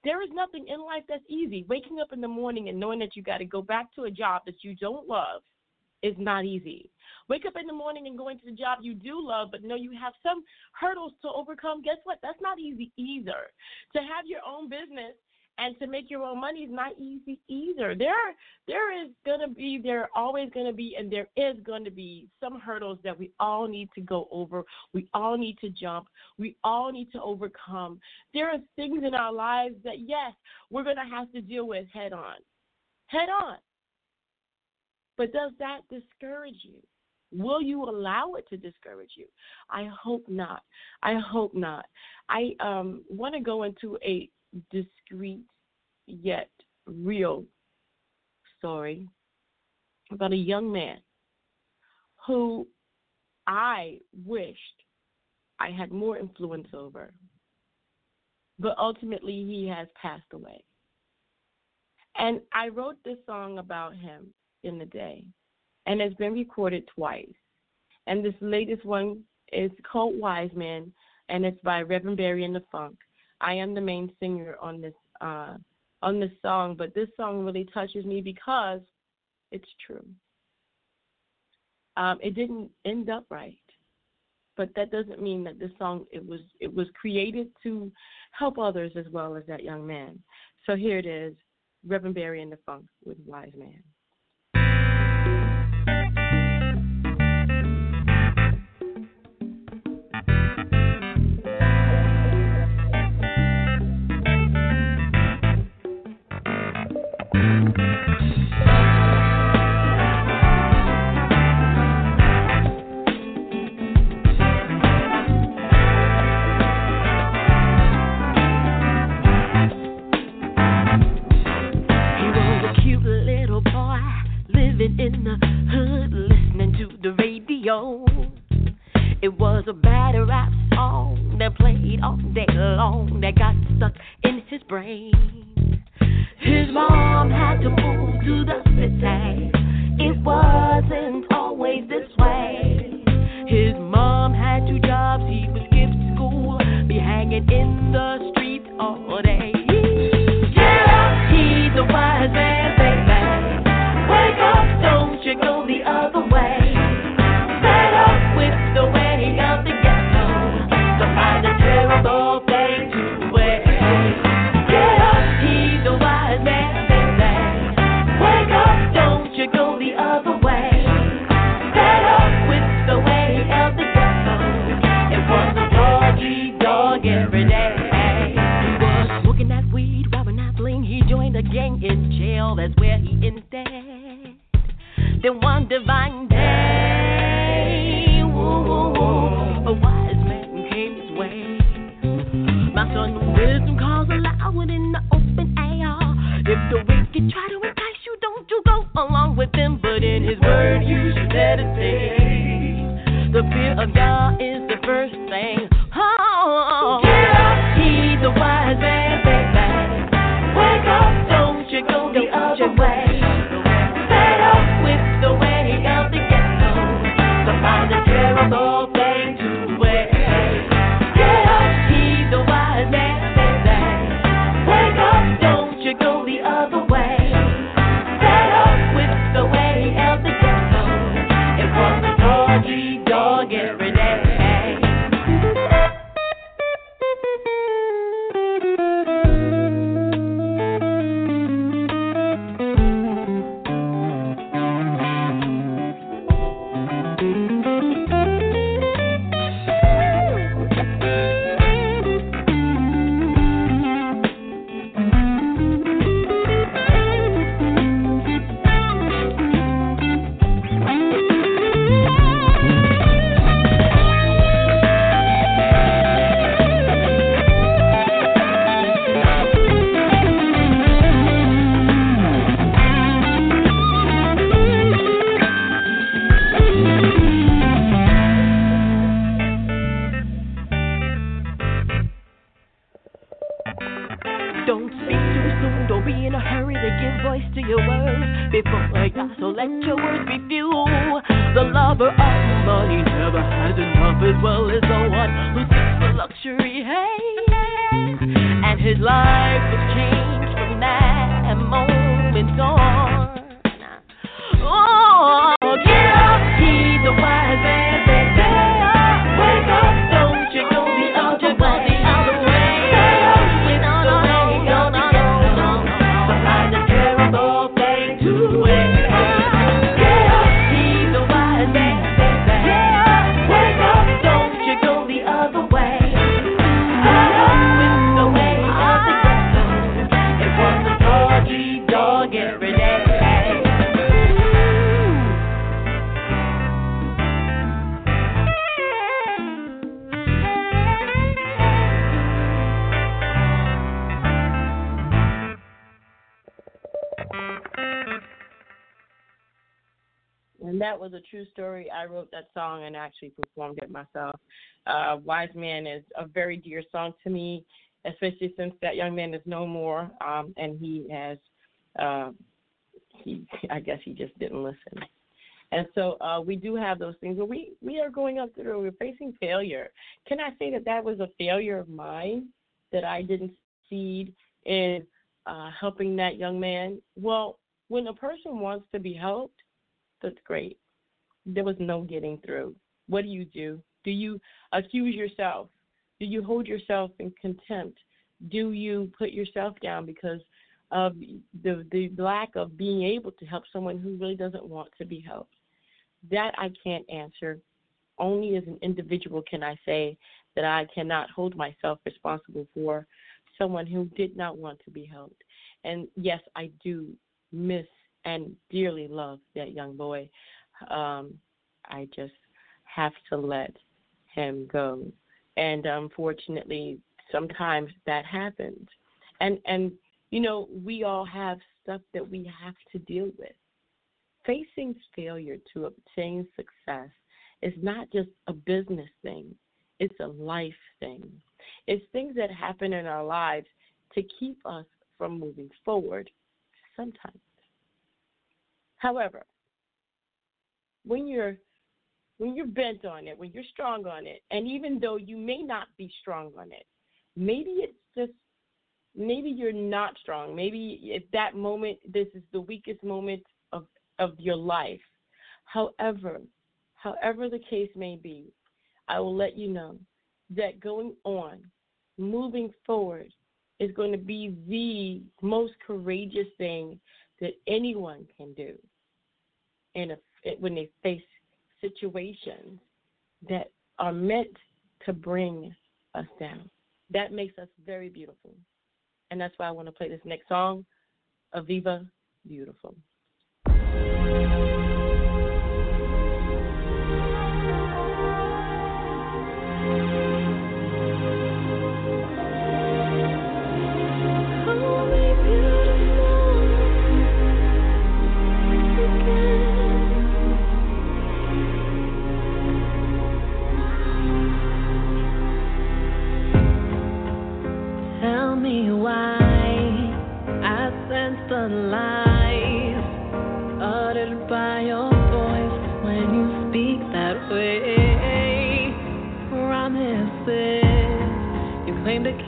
There is nothing in life that's easy. Waking up in the morning and knowing that you got to go back to a job that you don't love is not easy. Wake up in the morning and going to the job you do love, but know you have some hurdles to overcome. Guess what? That's not easy either. To have your own business and to make your own money is not easy either. There, there is gonna be, there are always gonna be, and there is going to be some hurdles that we all need to go over. We all need to jump. We all need to overcome. There are things in our lives that yes, we're gonna have to deal with head on, head on. But does that discourage you? Will you allow it to discourage you? I hope not. I hope not. I um, want to go into a discreet yet real story about a young man who I wished I had more influence over. But ultimately, he has passed away. And I wrote this song about him in the day, and it's been recorded twice. And this latest one is called Wise Man, and it's by Reverend Barry and the Funk. I am the main singer on this uh, on this song, but this song really touches me because It's true. Um, it didn't end up right, but that doesn't mean that this song it was it was created to help others as well as that young man. So here it is, Reverend Barry and the Funk with Wise Man. song that got stuck in his brain. Actually performed it myself. Uh, Wise Man is a very dear song to me, especially since that young man is no more, um, and he has, uh, he, *laughs* I guess he just didn't listen. And so uh, we do have those things where we, we are going up through, we're facing failure. Can I say that that was a failure of mine that I didn't succeed in uh, helping that young man? Well, when a person wants to be helped, that's great. There was no getting through. What do you do? Do you accuse yourself? Do you hold yourself in contempt? Do you put yourself down because of the the lack of being able to help someone who really doesn't want to be helped? That I can't answer. Only as an individual can I say that I cannot hold myself responsible for someone who did not want to be helped. And yes, I do miss and dearly love that young boy. Um, I just have to let him go. And unfortunately, sometimes that happens. And and you know, we all have stuff that we have to deal with. Facing failure to obtain success is not just a business thing, it's a life thing. It's things that happen in our lives to keep us from moving forward sometimes. However, when you're when you're bent on it, when you're strong on it, and even though you may not be strong on it, maybe it's just maybe you're not strong. Maybe at that moment this is the weakest moment of of your life. However, however the case may be, I will let you know that going on, moving forward, is going to be the most courageous thing that anyone can do in a, when they face situations that are meant to bring us down. That makes us very beautiful. And that's why I want to play this next song, Aviva Beautiful.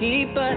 Keep, but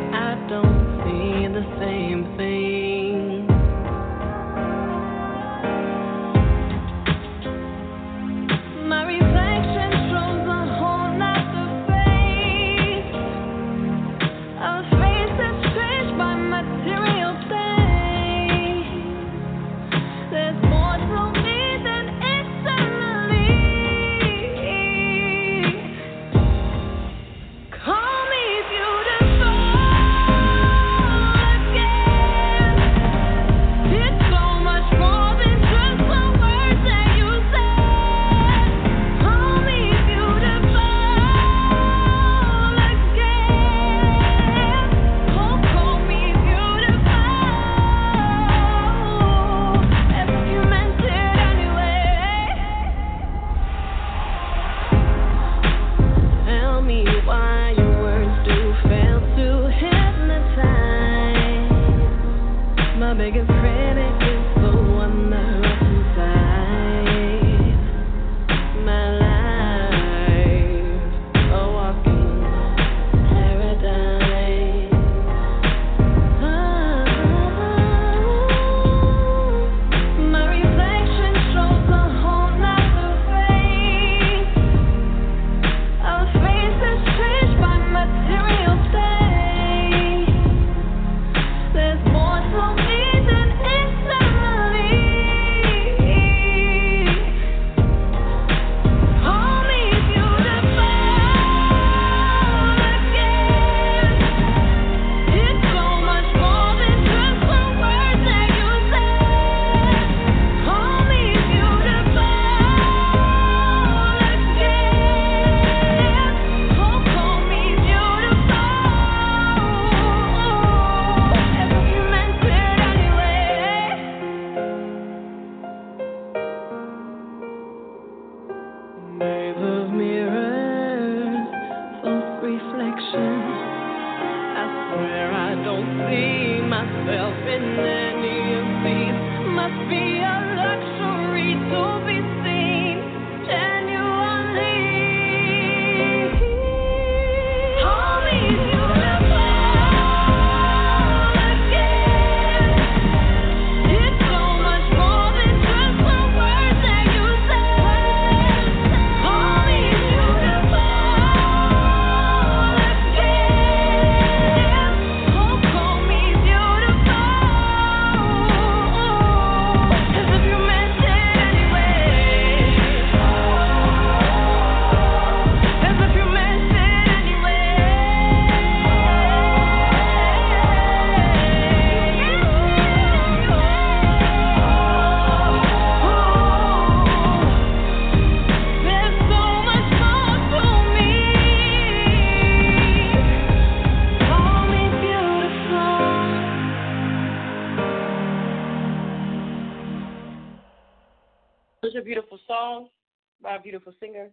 beautiful singer,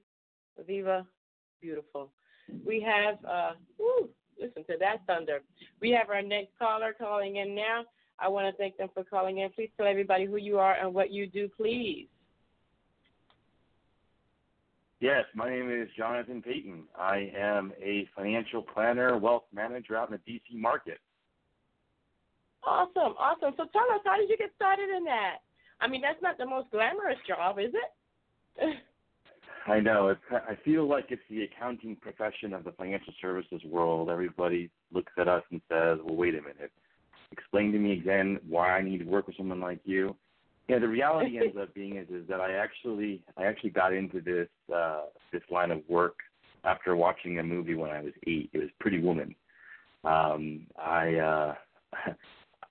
Viva Beautiful. We have, uh, woo, listen to that thunder. We have our next caller calling in now. I want to thank them for calling in. Please tell everybody who you are and what you do, please. Yes, my name is Jonathan Peyton. I am a financial planner, wealth manager out in the DC market. Awesome, awesome. So tell us, how did you get started in that? I mean, that's not the most glamorous job, is it? *laughs* I know. It's, I feel like it's the accounting profession of the financial services world. Everybody looks at us and says, "Well, wait a minute. Explain to me again why I need to work with someone like you." Yeah, the reality ends up being is, is that I actually I actually got into this uh, this line of work after watching a movie when I was eight. It was Pretty Woman. Um, I uh, *laughs*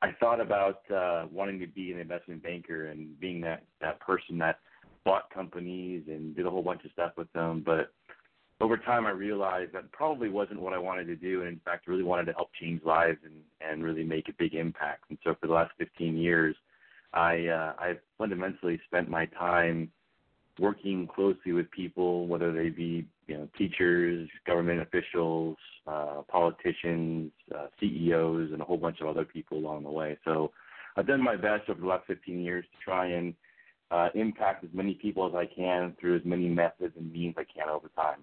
I thought about uh, wanting to be an investment banker and being that that person that bought companies and did a whole bunch of stuff with them. But over time, I realized that probably wasn't what I wanted to do, and in fact, really wanted to help change lives and and really make a big impact. And so, for the last 15 years, I uh, I've fundamentally spent my time working closely with people, whether they be you know teachers, government officials, uh, politicians, uh, CEOs, and a whole bunch of other people along the way. So I've done my best over the last 15 years to try and uh, impact as many people as I can through as many methods and means I can over time.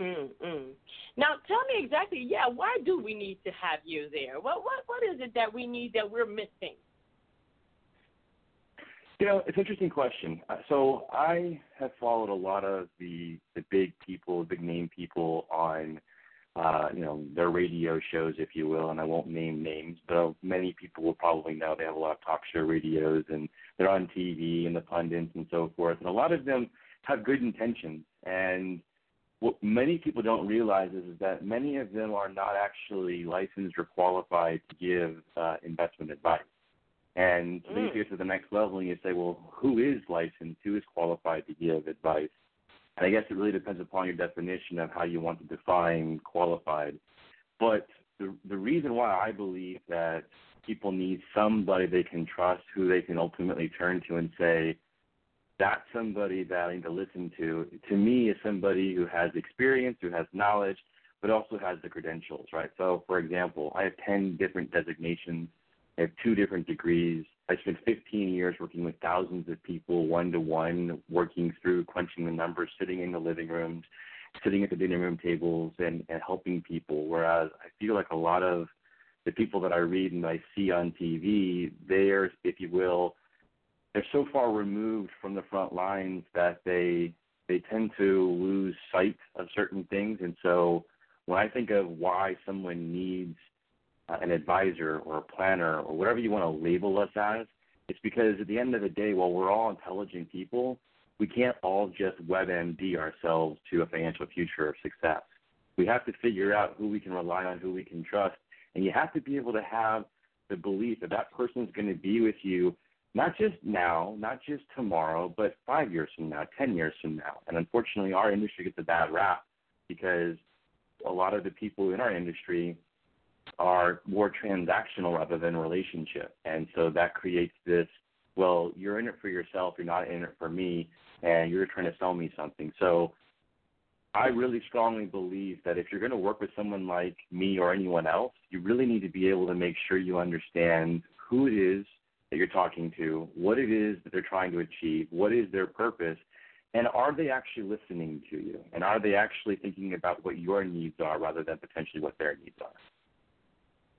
Mm-mm. Now, tell me exactly. Yeah, why do we need to have you there? What what what is it that we need that we're missing? You know, it's an interesting question. Uh, so I have followed a lot of the the big people, big name people on, uh, you know, their radio shows, if you will, and I won't name names, but many people will probably know they have a lot of talk show radios and they're on TV and the pundits and so forth, and a lot of them have good intentions. And what many people don't realize is, is that many of them are not actually licensed or qualified to give uh, investment advice. And so then you get to the next level and you say, well, who is licensed? Who is qualified to give advice? And I guess it really depends upon your definition of how you want to define qualified. But the the reason why I believe that people need somebody they can trust, who they can ultimately turn to and say, that's somebody that I need to listen to. To me, is somebody who has experience, who has knowledge, but also has the credentials, right? So, for example, I have 10 different designations I have two different degrees. I spent 15 years working with thousands of people one to one, working through crunching the numbers, sitting in the living rooms, sitting at the dinner room tables, and, and helping people. Whereas I feel like a lot of the people that I read and I see on TV, they're, if you will, they're so far removed from the front lines that they they tend to lose sight of certain things. And so when I think of why someone needs uh, an advisor or a planner or whatever you want to label us as, it's because at the end of the day, while we're all intelligent people, we can't all just WebMD ourselves to a financial future of success. We have to figure out who we can rely on, who we can trust, and you have to be able to have the belief that that person is going to be with you not just now, not just tomorrow, but five years from now, ten years from now. And unfortunately, our industry gets a bad rap because a lot of the people in our industry are more transactional rather than relationship. And so that creates this well, you're in it for yourself, you're not in it for me, and you're trying to sell me something. So I really strongly believe that if you're going to work with someone like me or anyone else, you really need to be able to make sure you understand who it is that you're talking to, what it is that they're trying to achieve, what is their purpose, and are they actually listening to you? And are they actually thinking about what your needs are rather than potentially what their needs are?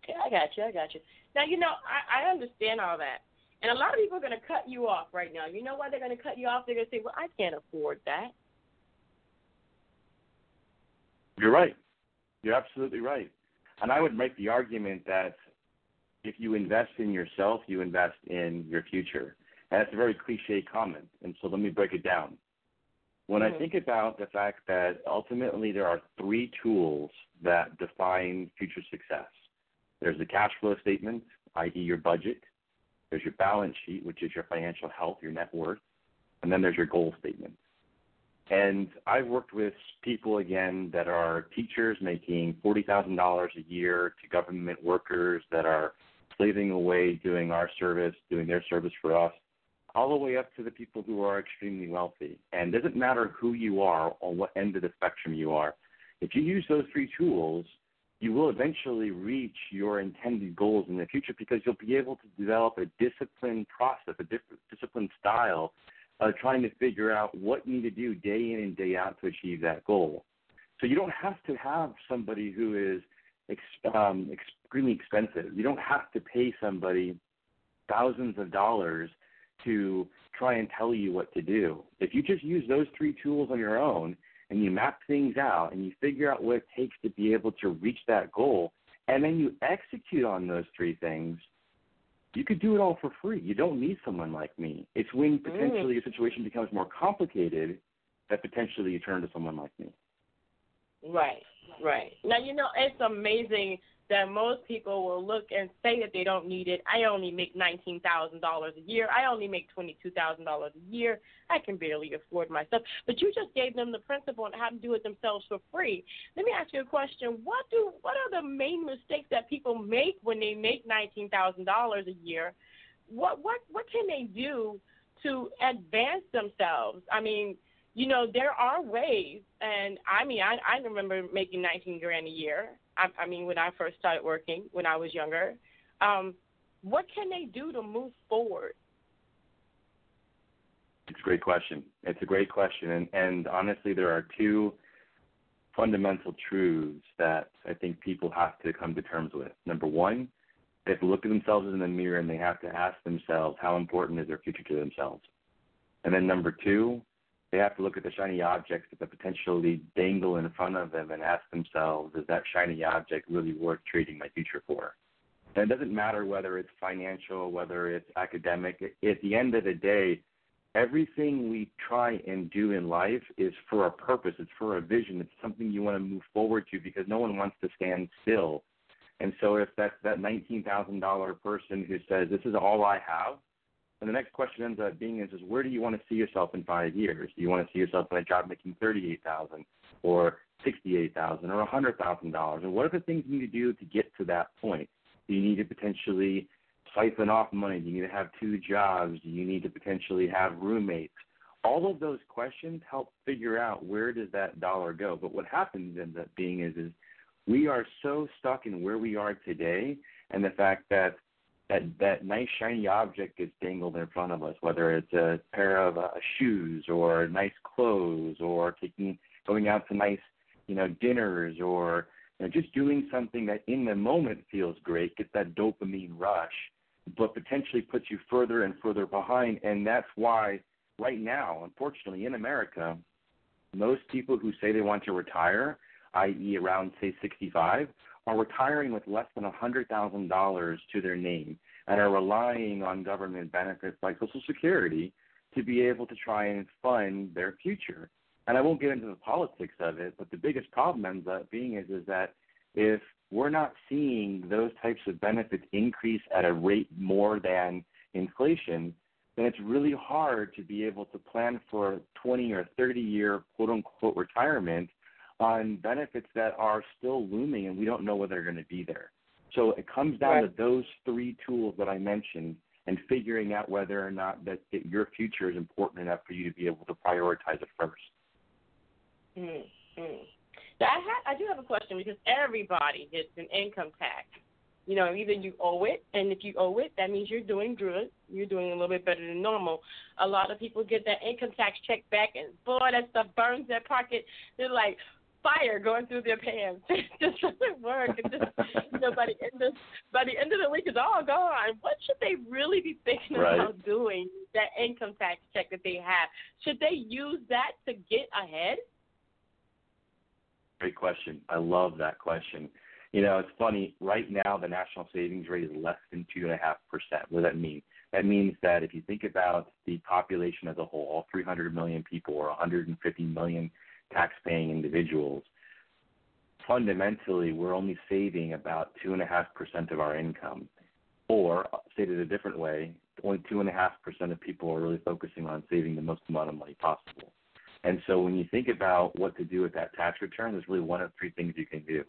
Yeah, I got you. I got you. Now, you know, I, I understand all that. And a lot of people are going to cut you off right now. You know why they're going to cut you off? They're going to say, well, I can't afford that. You're right. You're absolutely right. And I would make the argument that if you invest in yourself, you invest in your future. And that's a very cliche comment. And so let me break it down. When mm-hmm. I think about the fact that ultimately there are three tools that define future success there's the cash flow statement, i.e., your budget. There's your balance sheet, which is your financial health, your net worth. And then there's your goal statement. And I've worked with people, again, that are teachers making $40,000 a year to government workers that are slaving away doing our service, doing their service for us. all the way up to the people who are extremely wealthy. And it doesn't matter who you are or what end of the spectrum you are. If you use those three tools, you will eventually reach your intended goals in the future because you'll be able to develop a disciplined process, a disciplined style of trying to figure out what you need to do day in and day out to achieve that goal. So you don't have to have somebody who is ex- um, extremely expensive. You don't have to pay somebody thousands of dollars to try and tell you what to do. If you just use those three tools on your own and you map things out and you figure out what it takes to be able to reach that goal, and then you execute on those three things, you could do it all for free. You don't need someone like me. It's when potentially mm. a situation becomes more complicated that potentially you turn to someone like me. Right, right. Now you know it's amazing that most people will look and say that they don't need it. I only make nineteen thousand dollars a year. I only make twenty two thousand dollars a year. I can barely afford myself. But you just gave them the principle on how to do it themselves for free. Let me ask you a question. What do what are the main mistakes that people make when they make nineteen thousand dollars a year? What what what can they do to advance themselves? I mean, you know, there are ways, and I mean, I I remember making nineteen grand a year I, I mean, when I first started working when I was younger. Um, what can they do to move forward? It's a great question. It's a great question, and, and honestly, there are two fundamental truths that I think people have to come to terms with. Number one, they have to look at themselves in the mirror and they have to ask themselves how important is their future to themselves. And then number two, they have to look at the shiny objects that potentially dangle in front of them and ask themselves, is that shiny object really worth trading my future for? And it doesn't matter whether it's financial, whether it's academic. At the end of the day, everything we try and do in life is for a purpose. It's for a vision. It's something you want to move forward to because no one wants to stand still. And so if that's that $19,000 person who says, this is all I have, and the next question ends up being is, is where do you want to see yourself in five years? Do you want to see yourself in a job making thirty-eight thousand, or sixty-eight thousand, or a hundred thousand dollars? And what are the things you need to do to get to that point? Do you need to potentially siphon off money? Do you need to have two jobs? Do you need to potentially have roommates? All of those questions help figure out where does that dollar go. But what happens ends up being is, is we are so stuck in where we are today and the fact that that that nice shiny object gets dangled in front of us, whether it's a pair of uh, shoes or nice clothes or taking going out to nice you know dinners or you know, just doing something that in the moment feels great, gets that dopamine rush, but potentially puts you further and further behind. And that's why right now, unfortunately, in America, most people who say they want to retire, i.e., around say 65, are retiring with less than $100,000 to their name and are relying on government benefits like Social Security to be able to try and fund their future. And I won't get into the politics of it, but the biggest problem ends up being is, is that if we're not seeing those types of benefits increase at a rate more than inflation, then it's really hard to be able to plan for a 20 or 30 year quote unquote retirement on benefits that are still looming and we don't know whether they're going to be there. So it comes down right. to those three tools that I mentioned and figuring out whether or not that, that your future is important enough for you to be able to prioritize it 1st mm-hmm. Now, I, ha- I do have a question because everybody gets an income tax. You know, either you owe it, and if you owe it, that means you're doing good. You're doing a little bit better than normal. A lot of people get that income tax check back, and boy, that stuff burns their pocket. They're like, fire going through their pants. *laughs* It just doesn't work. And just you know, by the end of by the end of the week it's all gone. What should they really be thinking right. about doing that income tax check that they have? Should they use that to get ahead? Great question. I love that question. You know, it's funny. Right now, the national savings rate is less than two and a half percent. What does that mean? That means that if you think about the population as a whole, all 300 million people or 150 million tax-paying individuals, fundamentally, we're only saving about 2.5% of our income. Or, stated a different way, only 2.5% of people are really focusing on saving the most amount of money possible. And so when you think about what to do with that tax return, there's really one of three things you can do.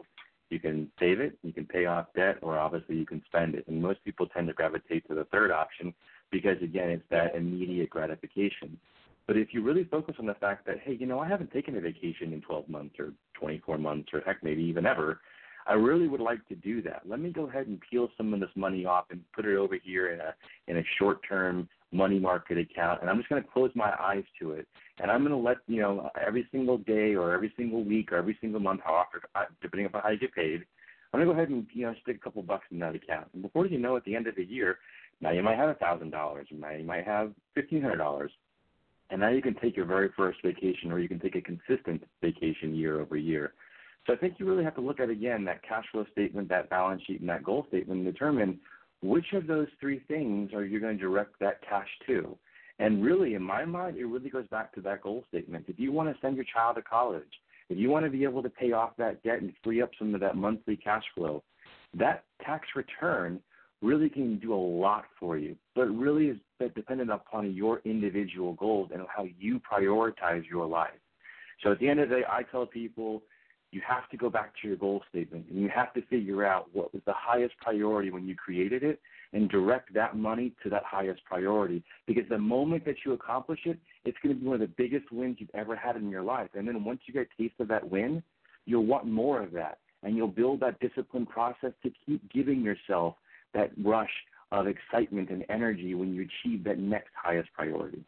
You can save it, you can pay off debt, or obviously you can spend it. And most people tend to gravitate to the third option because again, it's that immediate gratification. But if you really focus on the fact that, hey, you know, I haven't taken a vacation in 12 months or 24 months or heck, maybe even ever, I really would like to do that. Let me go ahead and peel some of this money off and put it over here in a in a short-term money market account, and I'm just going to close my eyes to it. And I'm going to let you know every single day or every single week or every single month, how often, uh, depending upon how you get paid, I'm going to go ahead and you know stick a couple bucks in that account. And before you know, at the end of the year, now you might have a thousand dollars, now you might have fifteen hundred dollars, and now you can take your very first vacation, or you can take a consistent vacation year over year. So I think you really have to look at again that cash flow statement, that balance sheet, and that goal statement, and determine which of those three things are you going to direct that cash to. And really, in my mind, it really goes back to that goal statement. If you want to send your child to college, if you want to be able to pay off that debt and free up some of that monthly cash flow, that tax return really can do a lot for you. But really is dependent upon your individual goals and how you prioritize your life. So at the end of the day, I tell people you have to go back to your goal statement and you have to figure out what was the highest priority when you created it and direct that money to that highest priority. Because the moment that you accomplish it, it's going to be one of the biggest wins you've ever had in your life. And then once you get a taste of that win, you'll want more of that. And you'll build that discipline process to keep giving yourself that rush of excitement and energy when you achieve that next highest priority.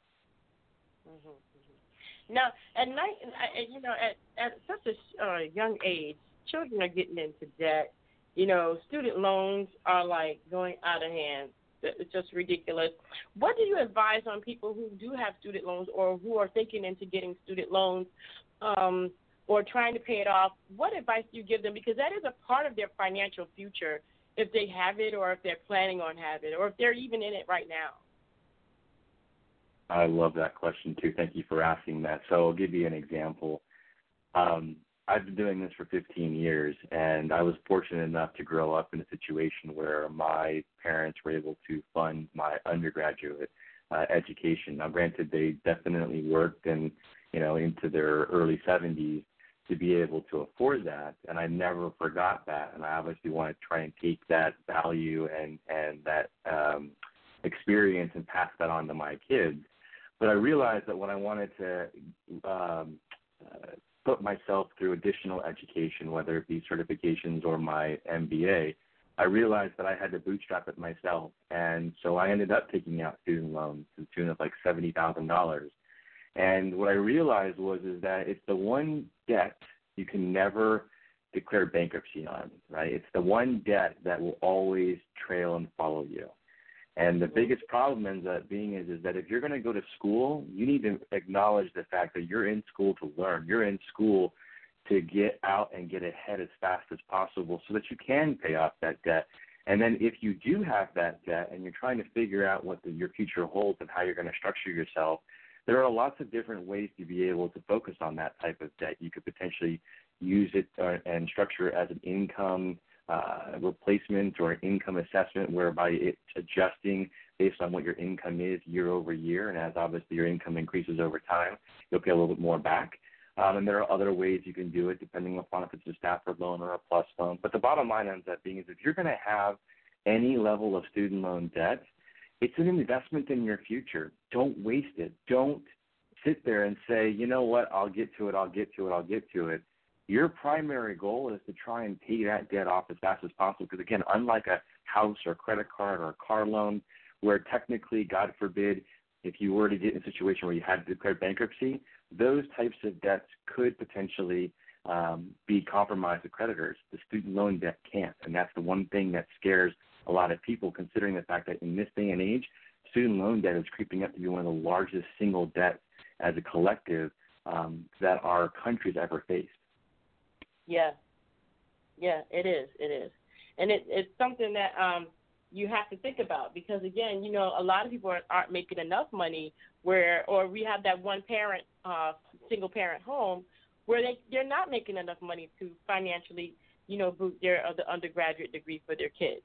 Mm-hmm. Now, at night, you know, at, at such a uh, young age, children are getting into debt you know, student loans are like going out of hand. It's just ridiculous. What do you advise on people who do have student loans or who are thinking into getting student loans um, or trying to pay it off? What advice do you give them? Because that is a part of their financial future if they have it or if they're planning on having it or if they're even in it right now. I love that question too. Thank you for asking that. So I'll give you an example. Um, I've been doing this for 15 years, and I was fortunate enough to grow up in a situation where my parents were able to fund my undergraduate uh, education. Now, granted, they definitely worked and you know into their early 70s to be able to afford that, and I never forgot that. And I obviously want to try and take that value and and that um, experience and pass that on to my kids. But I realized that when I wanted to um, uh, put myself through additional education, whether it be certifications or my MBA, I realized that I had to bootstrap it myself. And so I ended up taking out student loans to the tune of like $70,000. And what I realized was is that it's the one debt you can never declare bankruptcy on, right? It's the one debt that will always trail and follow you. And the mm-hmm. biggest problem ends up being is, is that if you're going to go to school, you need to acknowledge the fact that you're in school to learn. You're in school to get out and get ahead as fast as possible so that you can pay off that debt. And then if you do have that debt and you're trying to figure out what the, your future holds and how you're going to structure yourself, there are lots of different ways to be able to focus on that type of debt. You could potentially use it uh, and structure it as an income uh, replacement or an income assessment whereby it's adjusting based on what your income is year over year. And as obviously your income increases over time, you'll pay a little bit more back. Um, and there are other ways you can do it depending upon if it's a Stafford loan or a plus loan. But the bottom line ends up being is if you're going to have any level of student loan debt, it's an investment in your future. Don't waste it. Don't sit there and say, you know what, I'll get to it, I'll get to it, I'll get to it your primary goal is to try and pay that debt off as fast as possible. Because again, unlike a house or credit card or a car loan, where technically, God forbid, if you were to get in a situation where you had to declare bankruptcy, those types of debts could potentially um, be compromised to creditors. The student loan debt can't, and that's the one thing that scares a lot of people, considering the fact that in this day and age, student loan debt is creeping up to be one of the largest single debts as a collective um, that our country's ever faced. Yeah, yeah, it is. It is, and it, it's something that um, you have to think about because again, you know, a lot of people aren't making enough money where, or we have that one parent, uh, single parent home where they they're not making enough money to financially, you know, boot their uh, the undergraduate degree for their kids.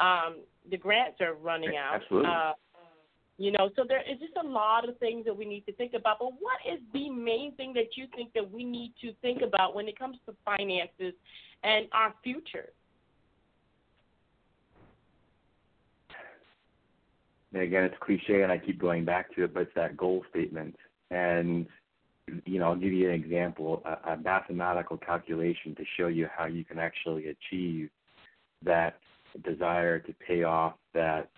Um, the grants are running out. Absolutely. Uh, you know, so there is just a lot of things that we need to think about. But what is the main thing that you think that we need to think about when it comes to finances and our future? and again, it's cliche, and I keep going back to it, but it's that goal statement. And you know, I'll give you an example, a, a mathematical calculation to show you how you can actually achieve that desire to pay off that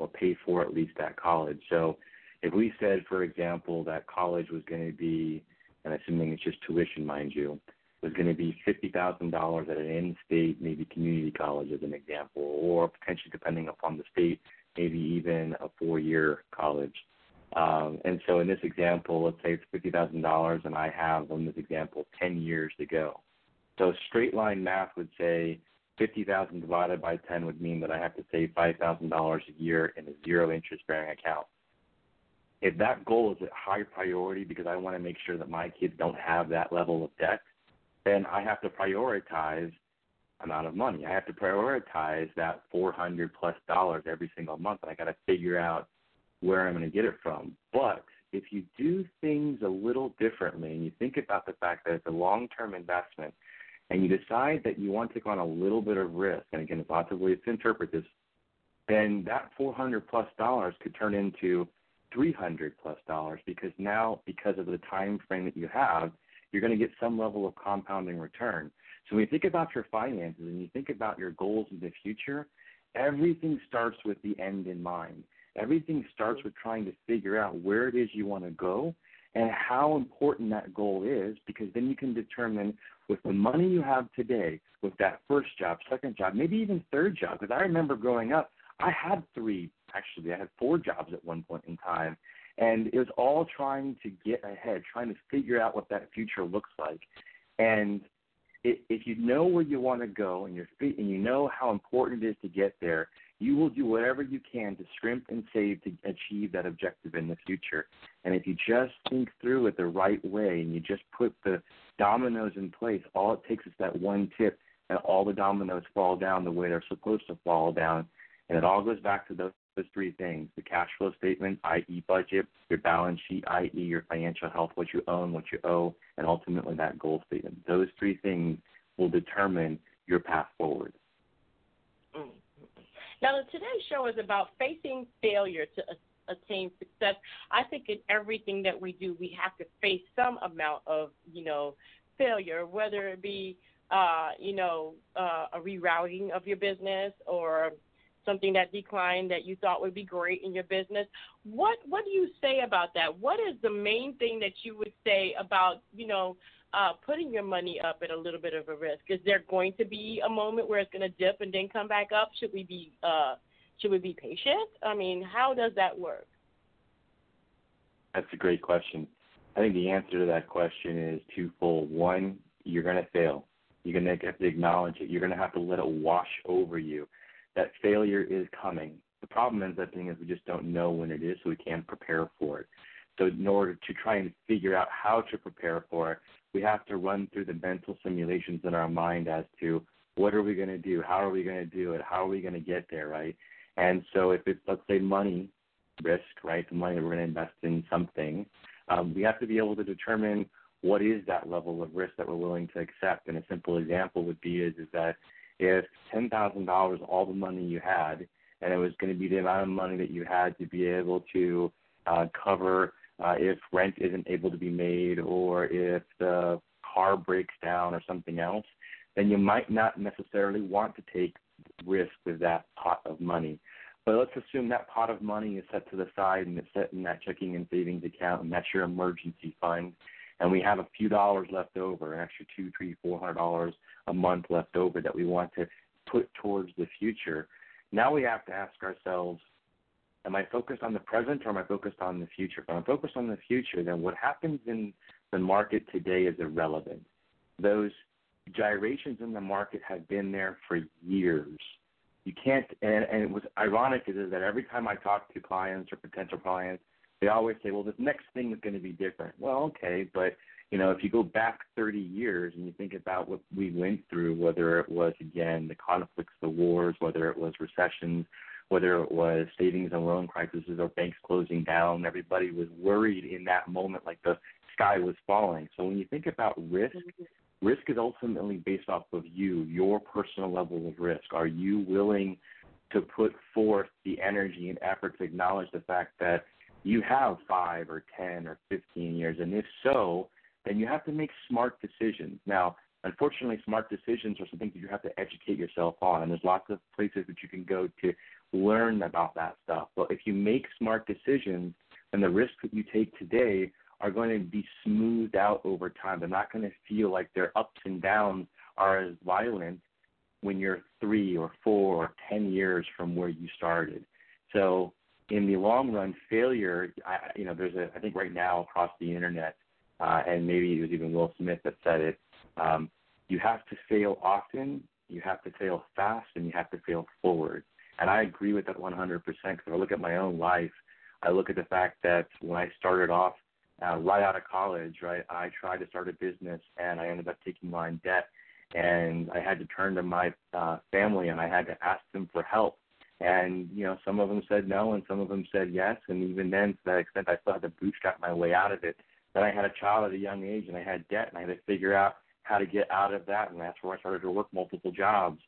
or pay for at least that college. So if we said, for example, that college was going to be, and assuming it's just tuition, mind you, was going to be fifty thousand dollars at an in-state, maybe community college, as an example, or potentially depending upon the state, maybe even a four-year college. Um, and so in this example, let's say it's fifty thousand dollars, and I have in this example ten years to go. So straight line math would say fifty thousand divided by ten would mean that I have to save five thousand dollars a year in a zero interest bearing account. If that goal is a high priority because I want to make sure that my kids don't have that level of debt, then I have to prioritize amount of money. I have to prioritize that four hundred plus dollars every single month, and I got to figure out where I'm to get it from. But if you do things a little differently and you think about the fact that it's a long term investment and you decide that you want to take on a little bit of risk, and again, there's lots of ways to interpret this, then that 400 plus dollars could turn into 300 plus dollars because now, because of the time frame that you have, you're going to get some level of compounding return. So when you think about your finances and you think about your goals in the future, everything starts with the end in mind. Everything starts mm-hmm. with trying to figure out where it is you want to go and how important that goal is because then you can determine with the money you have today, with that first job, second job, maybe even third job. Because I remember growing up, I had three, actually, I had four jobs at one point in time. And it was all trying to get ahead, trying to figure out what that future looks like. And if you know where you want to go and you're and you know how important it is to get there, you will do whatever you can to scrimp and save to achieve that objective in the future. And if you just think through it the right way and you just put the dominoes in place, all it takes is that one tip and all the dominoes fall down the way they're supposed to fall down. And it all goes back to those, those three things the cash flow statement, i.e., budget, your balance sheet, i.e., your financial health, what you own, what you owe, and ultimately that goal statement. Those three things will determine your path forward. Mm. Now, today's show is about facing failure to attain success. I think in everything that we do, we have to face some amount of, you know, failure, whether it be, uh, you know, uh, a rerouting of your business or something that declined that you thought would be great in your business. What What do you say about that? What is the main thing that you would say about, you know, uh, putting your money up at a little bit of a risk? Is there going to be a moment where it's going to dip and then come back up? Should we be uh, should we be patient? I mean, how does that work? That's a great question. I think the answer to that question is twofold. One, you're going to fail. You're going to have to acknowledge it. You're going to have to let it wash over you. That failure is coming. The problem ends up being is we just don't know when it is, so we can't prepare for it. So in order to try and figure out how to prepare for it, we have to run through the mental simulations in our mind as to what are we going to do, how are we going to do it, how are we going to get there, right? And so if it's let's say money risk, right, the money that we're going to invest in something, um, we have to be able to determine what is that level of risk that we're willing to accept. And a simple example would be is, is that if ten thousand dollars all the money you had, and it was going to be the amount of money that you had to be able to uh, cover uh, if rent isn't able to be made or if the car breaks down or something else, then you might not necessarily want to take risk with that pot of money. But let's assume that pot of money is set to the side and it's set in that checking and savings account, and that's your emergency fund. And we have a few dollars left over, an extra two, three, four hundred dollars a month left over that we want to put towards the future. Now we have to ask ourselves, am I focused on the present or am I focused on the future? If I'm focused on the future, then what happens in the market today is irrelevant. Those gyrations in the market have been there for years. You can't, and, and it was ironic is, that every time I talk to clients or potential clients, they always say, well, this next thing is going to be different. Well, okay, but you know, if you go back 30 years and you think about what we went through, whether it was again the conflicts, the wars, whether it was recessions, whether it was savings and loan crises or banks closing down, everybody was worried in that moment like the sky was falling. So when you think about risk, mm-hmm. risk is ultimately based off of you, your personal level of risk. Are you willing to put forth the energy and effort to acknowledge the fact that you have five or 10 or 15 years? And if so, then you have to make smart decisions. Now, unfortunately, smart decisions are something that you have to educate yourself on. And there's lots of places that you can go to learn about that stuff. But if you make smart decisions, then the risks that you take today are going to be smoothed out over time. They're not going to feel like their ups and downs are as violent when you're three or four or ten years from where you started. So in the long run, failure, I, you know, there's a, I think right now across the internet, uh, and maybe it was even Will Smith that said it, um, you have to fail often, you have to fail fast, and you have to fail forward. And I agree with that 100% because if I look at my own life, I look at the fact that when I started off uh, right out of college, right, I tried to start a business and I ended up taking on debt. And I had to turn to my uh, family and I had to ask them for help. And, you know, some of them said no and some of them said yes. And even then, to that extent, I still had to bootstrap my way out of it. Then I had a child at a young age and I had debt and I had to figure out how to get out of that. And that's where I started to work multiple jobs.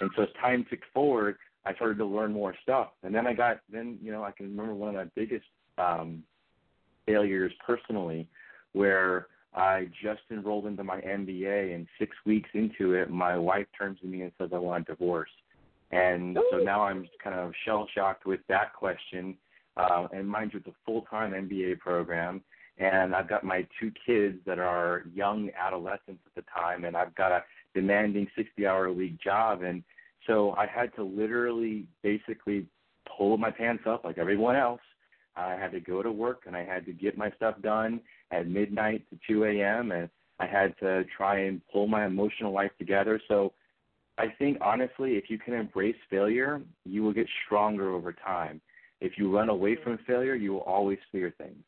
And so as time ticked forward, I started to learn more stuff. And then I got, then, you know, I can remember one of my biggest um, failures personally where I just enrolled into my MBA, and six weeks into it, my wife turns to me and says, I want a divorce. And so now I'm kind of shell shocked with that question. Uh, and mind you, it's a full time MBA program. And I've got my two kids that are young adolescents at the time, and I've got a demanding 60 hour a week job. And so I had to literally basically pull my pants up like everyone else. I had to go to work and I had to get my stuff done at midnight to 2 a.m. and I had to try and pull my emotional life together. So I think honestly, if you can embrace failure, you will get stronger over time. If you run away mm-hmm. from failure, you will always fear things.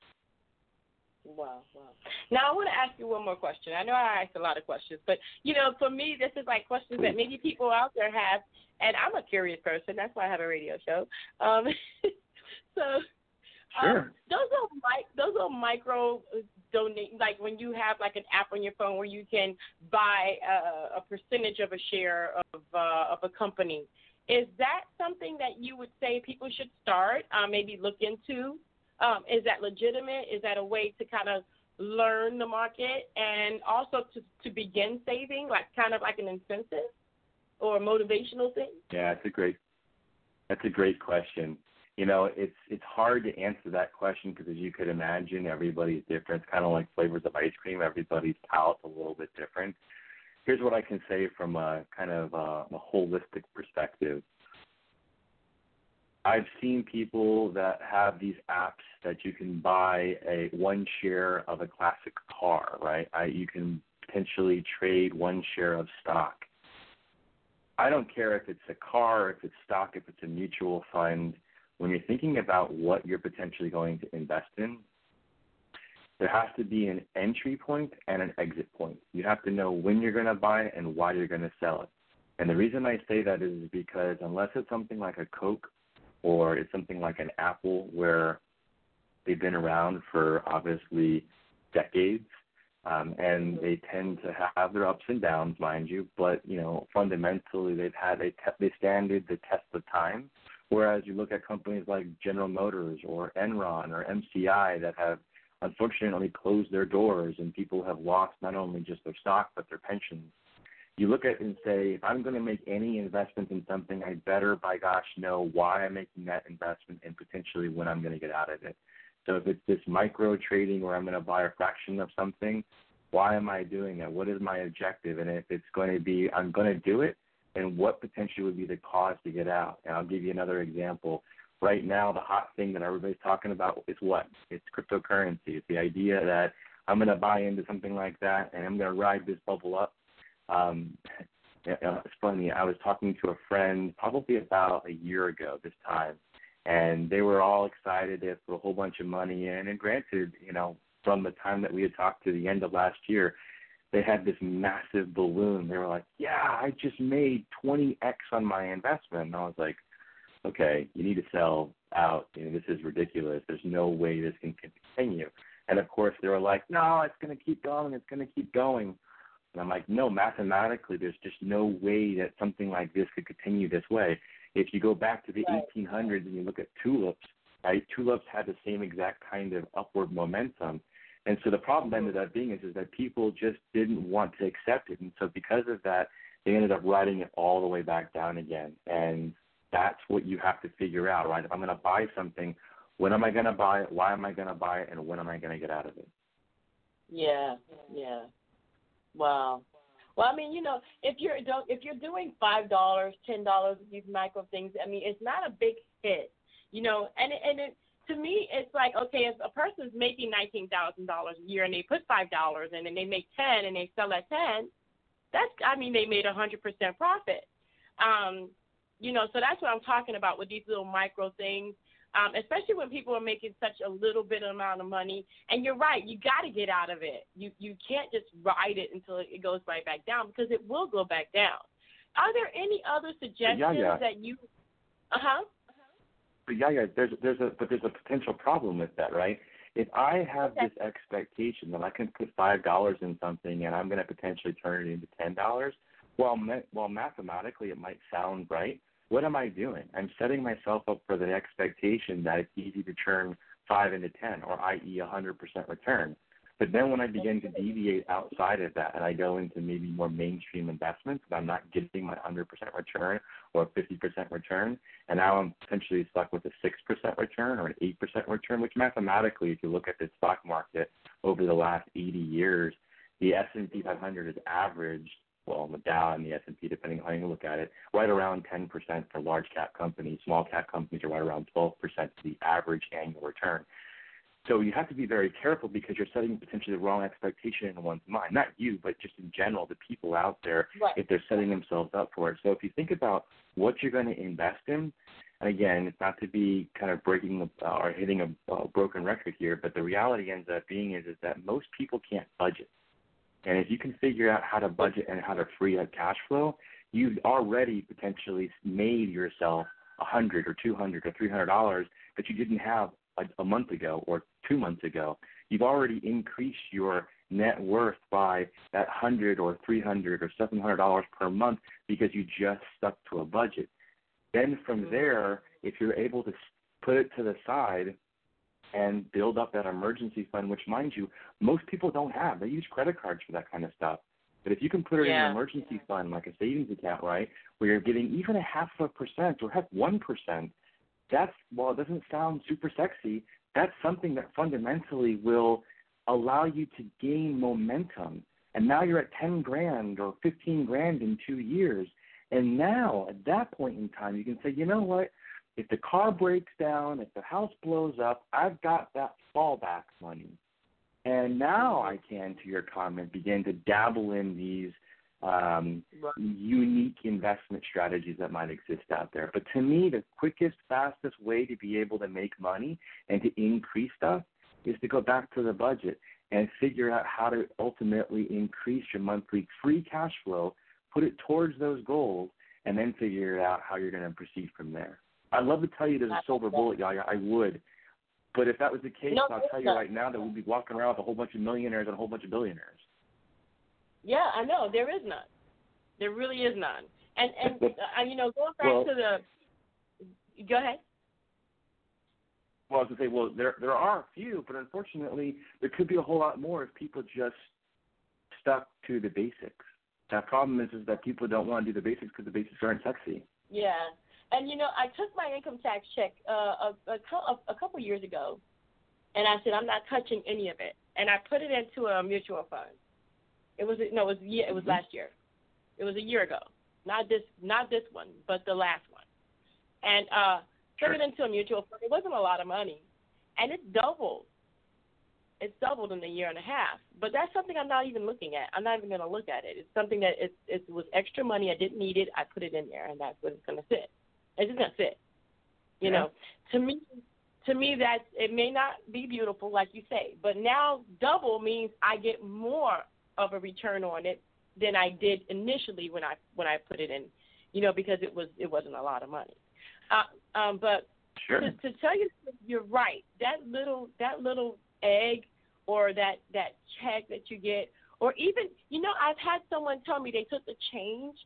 Wow, wow. Now I want to ask you one more question. I know I asked a lot of questions, but you know, for me, this is like questions that maybe people out there have, and I'm a curious person. That's why I have a radio show. Um, *laughs* so, sure. Um, those are mic, those are micro donate, like when you have like an app on your phone where you can buy a, a percentage of a share of uh, of a company. Is that something that you would say people should start, uh, maybe look into? Um, is that legitimate? Is that a way to kind of learn the market and also to, to begin saving, like kind of like an incentive or a motivational thing? Yeah, it's a great that's a great question. You know, it's it's hard to answer that question because as you could imagine, everybody's different. It's kind of like flavors of ice cream. Everybody's palate's a little bit different. Here's what I can say from a kind of a, a holistic perspective. I've seen people that have these apps that you can buy a one share of a classic car, right? I, you can potentially trade one share of stock. I don't care if it's a car, if it's stock, if it's a mutual fund. When you're thinking about what you're potentially going to invest in, there has to be an entry point and an exit point. You have to know when you're going to buy it and why you're going to sell it. And the reason I say that is because unless it's something like a Coke or it's something like an Apple where they've been around for obviously decades, um, and they tend to have their ups and downs, mind you. But you know, fundamentally, they've had a te- they standed the test of time. Whereas you look at companies like General Motors or Enron or MCI that have unfortunately closed their doors, and people have lost not only just their stock but their pensions you look at and say, if I'm going to make any investment in something, I better, by gosh, know why I'm making that investment and potentially when I'm going to get out of it. So if it's this micro trading where I'm going to buy a fraction of something, why am I doing that? What is my objective? And if it's going to be, I'm going to do it, and what potentially would be the cause to get out? And I'll give you another example. Right now, the hot thing that everybody's talking about is what? It's cryptocurrency. It's the idea that I'm going to buy into something like that and I'm going to ride this bubble up um, it's funny. I was talking to a friend probably about a year ago this time, and they were all excited. They put a whole bunch of money in, and granted, you know, from the time that we had talked to the end of last year, they had this massive balloon. They were like, "Yeah, I just made 20x on my investment." And I was like, "Okay, you need to sell out. You know, this is ridiculous. There's no way this can continue." And of course, they were like, "No, it's going to keep going. It's going to keep going." And I'm like, no, mathematically, there's just no way that something like this could continue this way. If you go back to the Right. 1800s and you look at tulips, right? Tulips had the same exact kind of upward momentum. And so the problem mm-hmm. ended up being is, is that people just didn't want to accept it. And so because of that, they ended up writing it all the way back down again. And that's what you have to figure out, right? If I'm going to buy something, when am I going to buy it? Why am I going to buy it? And when am I going to get out of it? Yeah, yeah. Wow. Well, I mean, you know, if you're don't if you're doing five dollars, ten dollars, these micro things, I mean, it's not a big hit, you know. And and it to me, it's like okay, if a person's making nineteen thousand dollars a year and they put five dollars in and they make ten and they sell at ten, that's I mean, they made a hundred percent profit. Um, you know, so that's what I'm talking about with these little micro things um, especially when people are making such a little bit amount of money. And you're right, you got to get out of it. You you can't just ride it until it goes right back down because it will go back down. Are there any other suggestions Yeah, yeah. that you? Uh huh. But yeah, yeah, there's there's a but there's a potential problem with that, right? If I have Okay. this expectation that I can put five dollars in something and I'm going to potentially turn it into ten dollars, well, ma- well, mathematically it might sound right. What am I doing? I'm setting myself up for the expectation that it's easy to turn five into ten, or i.e., a hundred percent return. But then when I begin to deviate outside of that and I go into maybe more mainstream investments and I'm not getting my 100% return or 50% return, and now I'm potentially stuck with a 6% return or an 8% return, which mathematically, if you look at the stock market over the last 80 years, the S&P 500 has averaged, well, the Dow and the S&P, depending on how you look at it, right around 10% for large cap companies. Small cap companies are right around 12% the average annual return. So you have to be very careful because you're setting potentially the wrong expectation in one's mind. Not you, but just in general, the people out there, Right. if they're setting themselves up for it. So if you think about what you're going to invest in, and again, it's not to be kind of breaking uh, or hitting a uh, broken record here, but the reality ends up being is, is that most people can't budget. And if you can figure out how to budget and how to free up cash flow, you've already potentially made yourself a hundred or two hundred or three hundred dollars that you didn't have a, a month ago or two months ago. You've already increased your net worth by that hundred or three hundred or seven hundred dollars per month because you just stuck to a budget. Then from mm-hmm. there, if you're able to put it to the side and build up that emergency fund, which mind you, most people don't have. They use credit cards for that kind of stuff. But if you can put it in an emergency fund, like a savings account, right, where you're getting even a half of a percent or heck one percent, that's while it doesn't sound super sexy, that's something that fundamentally will allow you to gain momentum. And now you're at ten grand or fifteen grand in two years. And now at that point in time you can say, you know what? If the car breaks down, if the house blows up, I've got that fallback money. And now I can, to your comment, begin to dabble in these um, unique investment strategies that might exist out there. But to me, the quickest, fastest way to be able to make money and to increase stuff is to go back to the budget and figure out how to ultimately increase your monthly free cash flow, put it towards those goals, and then figure out how you're going to proceed from there. I'd love to tell you there's a silver bullet, Yaya. I would. But if that was the case, No, I'll tell you not. right now that we'd be walking around with a whole bunch of millionaires and a whole bunch of billionaires. Yeah, I know there is none. There really is none. And and *laughs* uh, you know, going back Well- to the. Go ahead. Well, I was going to say, well, there there are a few, but unfortunately, there could be a whole lot more if people just stuck to the basics. That problem is, is that people don't want to do the basics because the basics aren't sexy. Yeah, and you know, I took my income tax check uh, a, a, a couple years ago, and I said I'm not touching any of it, and I put it into a mutual fund. It was no, it was yeah, it was Mhm. last year. It was a year ago. Not this, not this one, but the last one. And uh, put it into a mutual fund. It wasn't a lot of money, and it doubled. It's doubled in a year and a half. But that's something I'm not even looking at. I'm not even going to look at it. It's something that it, it was extra money. I didn't need it. I put it in there, and that's what it's going to sit. It's just to sit. You Yeah. know, to me, to me, that it may not be beautiful, like you say, but now double means I get more of a return on it than I did initially when I when I put it in. You know, because it was it wasn't a lot of money. Uh, um, but Sure. to, to tell you, you're right. That little that little egg or that that check that you get, or even you know, I've had someone tell me they took the change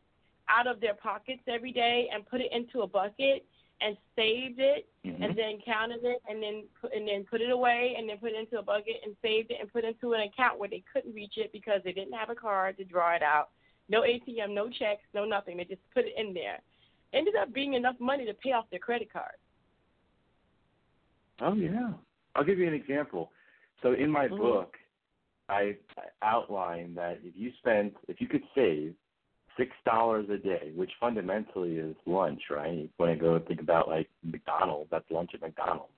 out of their pockets every day and put it into a bucket and saved it Mhm. and then counted it and then put, and then put it away and then put it into a bucket and saved it and put it into an account where they couldn't reach it because they didn't have a card to draw it out. No ATM, no checks, no nothing. They just put it in there. Ended up being enough money to pay off their credit card. Oh yeah. I'll give you an example. So in my Mhm. book, I outline that if you spent, if you could save six dollars a day, which fundamentally is lunch, right? When I go think about like McDonald's, that's lunch at McDonald's.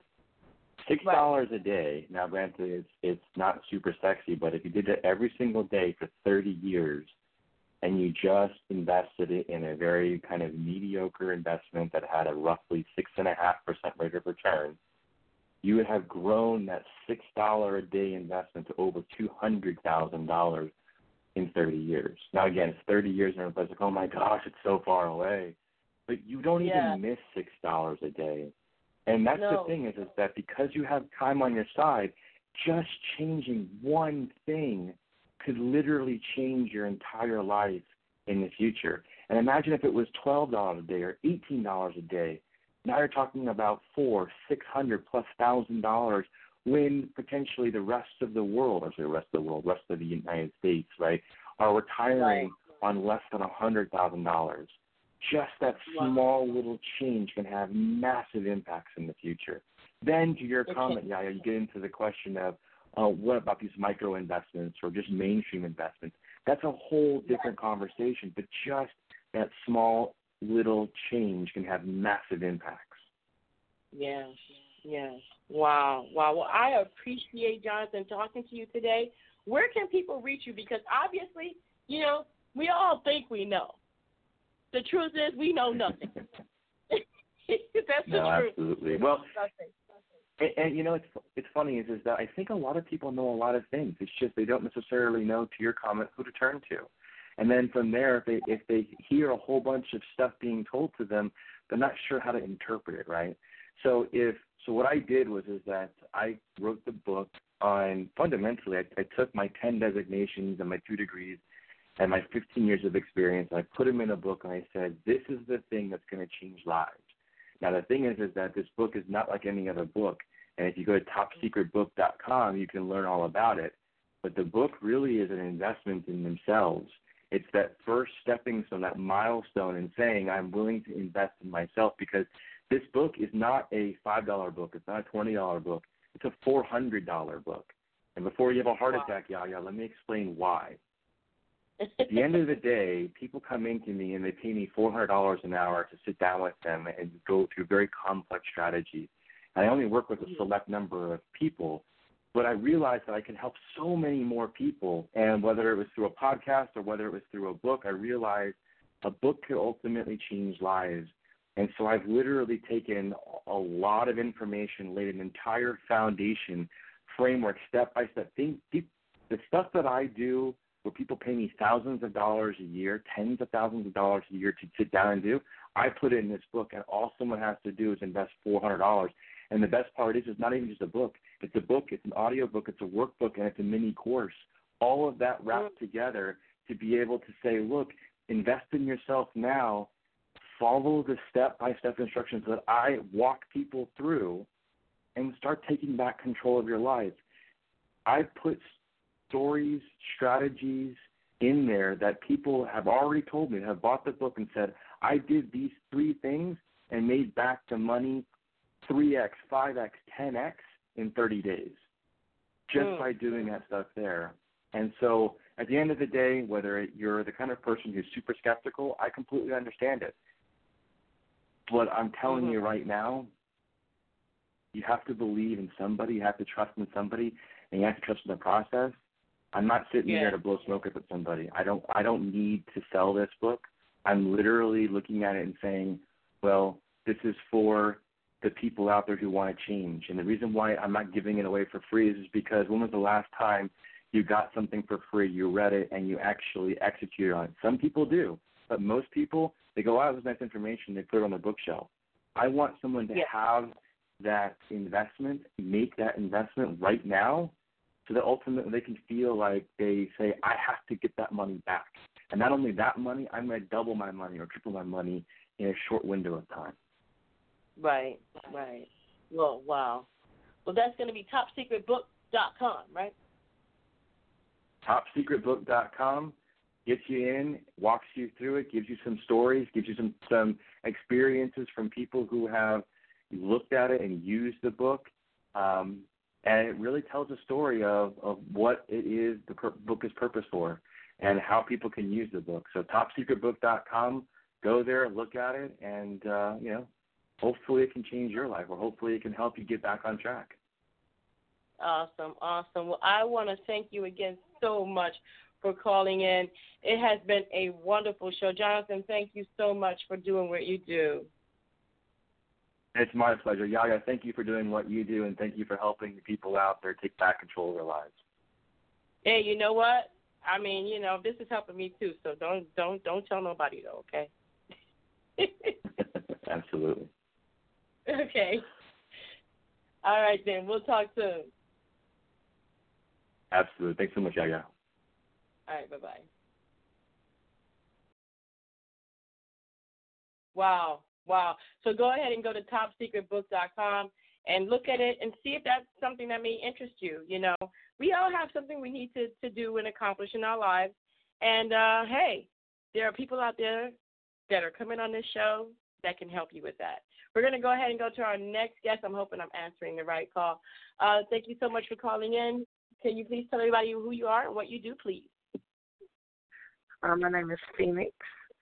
Six dollars a day. Now, granted, it's it's not super sexy, but if you did it every single day for thirty years, and you just invested it in a very kind of mediocre investment that had a roughly six and a half percent rate of return, you would have grown that six dollar a day investment to over two hundred thousand dollars in thirty years. Now again, it's thirty years and everybody's like, Oh my gosh, it's so far away. But you don't Yeah. even miss six dollars a day. And that's No. the thing is is that because you have time on your side, just changing one thing could literally change your entire life in the future. And imagine if it was twelve dollars a day or eighteen dollars a day. Now you're talking about four, six hundred plus thousand dollars when potentially the rest of the world, or say the rest of the world, rest of the United States, right, are retiring on less than a hundred thousand dollars. Just that Wow. small little change can have massive impacts in the future. Then to your It comment. Yaya, you get into the question of uh, what about these micro investments or just mainstream investments? That's a whole different conversation, but just that small little change can have massive impacts. Yes, yes. Wow, wow. Well, I appreciate Jonathan talking to you today. Where can people reach you? Because obviously, you know, we all think we know. The truth is, we know nothing. *laughs* *laughs* That's the no, truth. absolutely. Well, Nothing. and, and you know, it's it's funny is is that I think a lot of people know a lot of things. It's just they don't necessarily know, to your comment, who to turn to. And then from there, if they if they hear a whole bunch of stuff being told to them, they're not sure how to interpret it, right? So if so, what I did was is that I wrote the book on fundamentally. I, I took my ten designations and my two degrees and my 15 years of experience, and I put them in a book, and I said, this is the thing that's going to change lives. Now the thing is, is that this book is not like any other book, and if you go to topsecretbook.com, you can learn all about it. But the book really is an investment in themselves. It's that first stepping stone, that milestone in saying, I'm willing to invest in myself because this book is not a $5 book. It's not a $20 book. It's a $400 book. And before you have a heart attack, Yaya, let me explain why. At the *laughs* end of the day, people come in to me and they pay me $400 an hour to sit down with them and go through very complex strategies. And I only work with a mm. select number of people, but I realized that I can help so many more people. And whether it was through a podcast or whether it was through a book, I realized a book could ultimately change lives. And so I've literally taken a lot of information, laid an entire foundation, framework, step by step. Think, the stuff that I do where people pay me thousands of dollars a year, tens of thousands of dollars a year to sit down and do, I put it in this book, and all someone has to do is invest four hundred dollars. And the best part is, it's not even just a book. It's a book, it's an audio book, it's a workbook, and it's a mini course. All of that wrapped mm. together to be able to say, look, invest in yourself now. Follow the step-by-step instructions that I walk people through, and start taking back control of your life. I put stories, strategies in there that people have already told me, have bought the book and said, I did these three things and made back the money 3x, 5x, 10x in 30 days just Mm. by doing that stuff there. And so at the end of the day, whether you're the kind of person who's super skeptical, I completely understand it. But I'm telling you mm-hmm. right now, you have to believe in somebody, you have to trust in somebody, and you have to trust in the process. I'm not sitting Yeah. here to blow smoke up at somebody. I don't I don't need to sell this book. I'm literally looking at it and saying, well, this is for the people out there who want to change. And the reason why I'm not giving it away for free is because when was the last time you got something for free, you read it, and you actually executed on it? Some people do, but most people, they go, oh, this is nice information, they put it on their bookshelf. I want someone to Yeah. have that investment, make that investment right now, so that ultimately they can feel like they say, I have to get that money back. And not only that money, I might double my money or triple my money in a short window of time. Right, right. Well, wow. Well, that's going to be topsecretbook.com, right? Topsecretbook.com gets you in, walks you through it, gives you some stories, gives you some some experiences from people who have looked at it and used the book, um, and it really tells a story of of what it is the per- book is purpose for, and how people can use the book. So topsecretbook.com, go there, look at it, and uh, you know, hopefully it can change your life, or hopefully it can help you get back on track. Awesome, awesome. Well, I want to thank you again so much for calling in. It has been a wonderful show. Jonathan, thank you so much for doing what you do. It's my pleasure. Yaya, thank you for doing what you do and thank you for helping people out there take back control of their lives. Hey, you know what? I mean, you know, this is helping me too, so don't don't don't tell nobody though, okay? *laughs* *laughs* Absolutely. Okay. All right then. We'll talk soon. Absolutely. Thanks so much, Yaya. All right, bye bye. Wow, wow. So go ahead and go to topsecretbook.com and look at it and see if that's something that may interest you. You know, we all have something we need to, to do and accomplish in our lives. And uh, hey, there are people out there that are coming on this show that can help you with that. We're going to go ahead and go to our next guest. I'm hoping I'm answering the right call. Uh, thank you so much for calling in. Can you please tell everybody who you are and what you do, please? Uh, my name is Phoenix,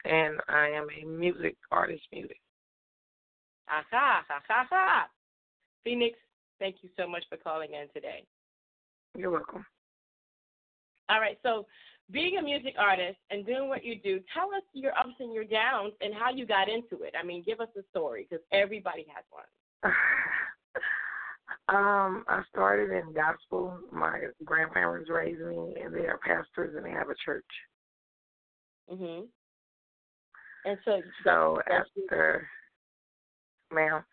and I am a music artist. Music. Aha, ha, ha, ha. Phoenix, thank you so much for calling in today. You're welcome. All right, so being a music artist and doing what you do, tell us your ups and your downs and how you got into it. I mean, give us a story because everybody has one. *laughs* um, I started in gospel. My grandparents raised me, and they are pastors, and they have a church. Mhm. And so, So after, ma'am,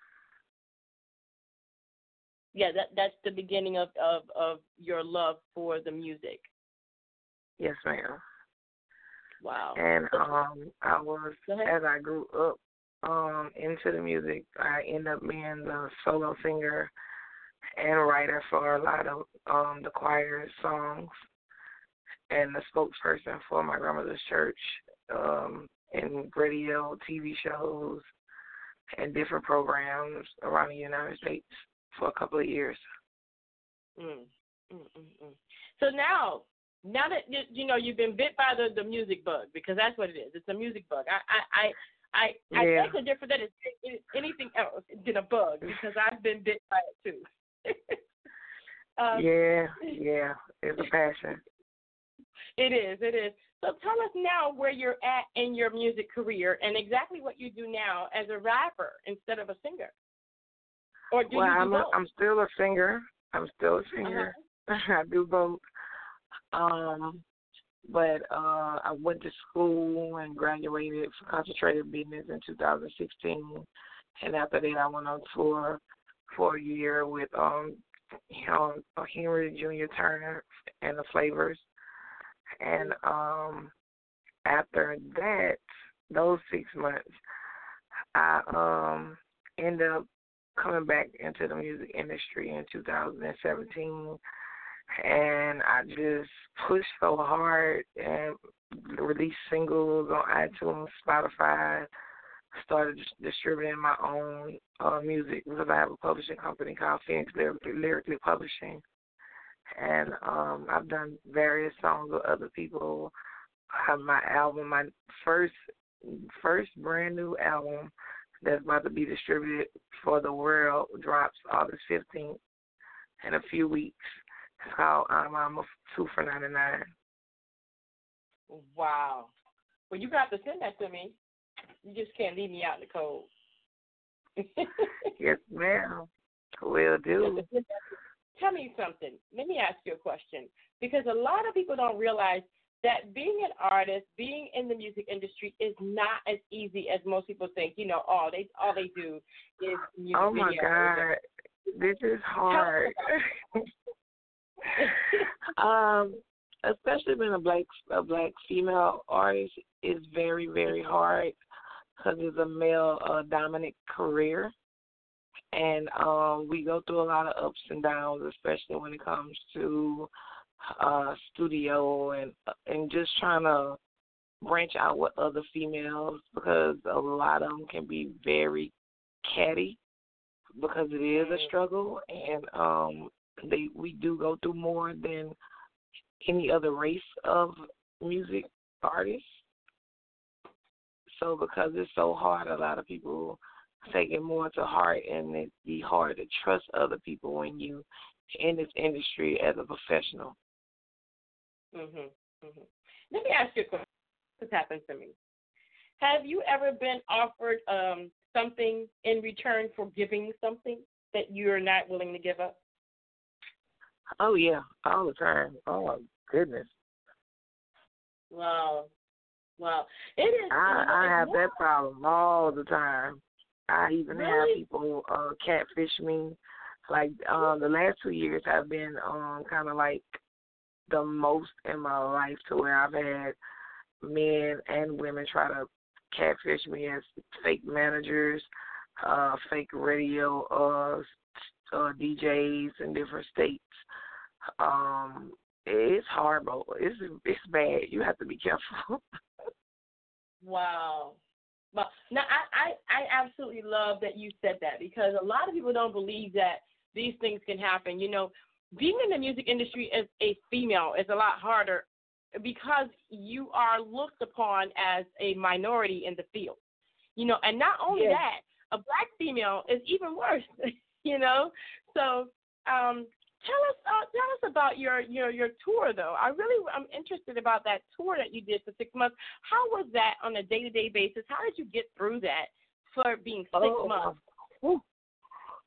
yeah, that that's the beginning of of of your love for the music. yes, ma'am. Wow. And um, I was as I grew up um into the music, I ended up being the solo singer and writer for a lot of um the choir songs and the spokesperson for my grandmother's church um in radio, TV shows, and different programs around the United States for a couple of years. Mm, mm, mm, mm. So now, now that you, you know you've been bit by the the music bug because that's what it is. It's a music bug. I I I I, I Yeah. think the difference that it's it's anything else than a bug because I've been bit by it too. *laughs* um, yeah, yeah, it's a passion. It is. It is. So tell us now where you're at in your music career and exactly what you do now as a rapper instead of a singer. Or do well, you do I'm both? Uh-huh. I'm still a singer. I'm still a singer. *laughs* I do both. Um, but uh, I went to school and graduated for concentrated business in 2016, and after that, I went on tour for a year with um, you know, Henry Junior Turner and the Flavors, and um, after that, those six months, I um ended up coming back into the music industry in 2017 and I just pushed so hard and released singles on iTunes, Spotify, started distributing my own uh, music because I have a publishing company called Phoenix Lyrically, Lyrically Publishing. And um I've done various songs with other people. I have my album, my first first brand new album that's about to be distributed for the world drops August 15th in a few weeks. It's called I'm, I'm a Two for 99. Wow. Well, you got to send that to me. You just can't leave me out in the cold. *laughs* Yes, ma'am. Will do. Tell me something. Let me ask you a question because a lot of people don't realize that being an artist, being in the music industry, is not as easy as most people think. You know, all they all they do is music Oh my videos. God. This is hard. *laughs* *laughs* um, especially being a black a black female artist is very very hard because it's a male uh, dominant career, and um, we go through a lot of ups and downs, especially when it comes to uh, studio and and just trying to branch out with other females because a lot of them can be very catty because it is a struggle and um they we do go through more than any other race of music artists. So because it's so hard, a lot of people take it more to heart, and it be hard to trust other people when you in this industry as a professional. Mhm. Mhm. Let me ask you a question. This happened to me. Have you ever been offered um, something in return for giving something that you're not willing to give up? Oh yeah, all the time. Oh my goodness. Wow. Wow. It is. I I have more, that problem all the time. I even Really? have people uh catfish me. Like um the last two years I've been um kind of like the most in my life to where I've had men and women try to catfish me as fake managers, uh fake radio uh uh DJs in different states. Um it's horrible. It's it's bad. You have to be careful. *laughs* Wow. But now I, I I absolutely love that you said that because a lot of people don't believe that these things can happen. You know, being in the music industry as a female is a lot harder because you are looked upon as a minority in the field. You know, and not only Yes. that, a black female is even worse. *laughs* you know, so um, tell us uh, tell us about your your your tour though. I really I'm interested about that tour that you did for six months. How was that on a day to day basis? How did you get through that for being six Oh, months?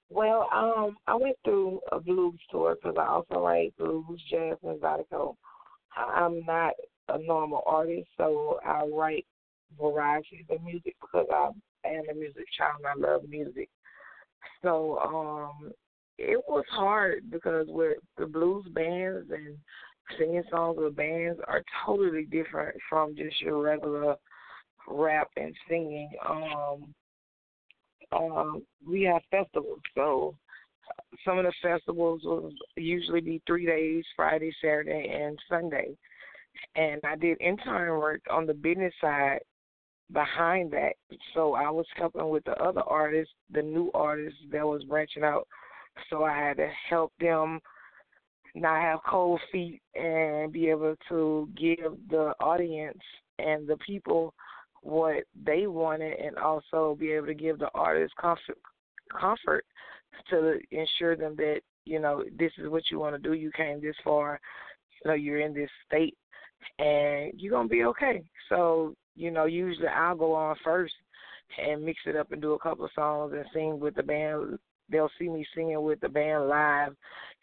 Well, um, I went through a blues tour because I also write blues, jazz, and zydeco. I'm not a normal artist, so I write varieties of music because I am a music child and I love music. So um, it was hard because with the blues bands and singing songs with bands are totally different from just your regular rap and singing. Um, um, we have festivals. So some of the festivals will usually be three days, Friday, Saturday, and Sunday. And I did intern work on the business side behind that. So I was helping with the other artists, the new artists that was branching out. So I had to help them not have cold feet and be able to give the audience and the people what they wanted and also be able to give the artists comfort comfort to ensure them that you know this is what you want to do. You came this far. You know you're in this state and you're gonna be okay. So you know usually i'll go on first and mix it up and do a couple of songs and sing with the band they'll see me singing with the band live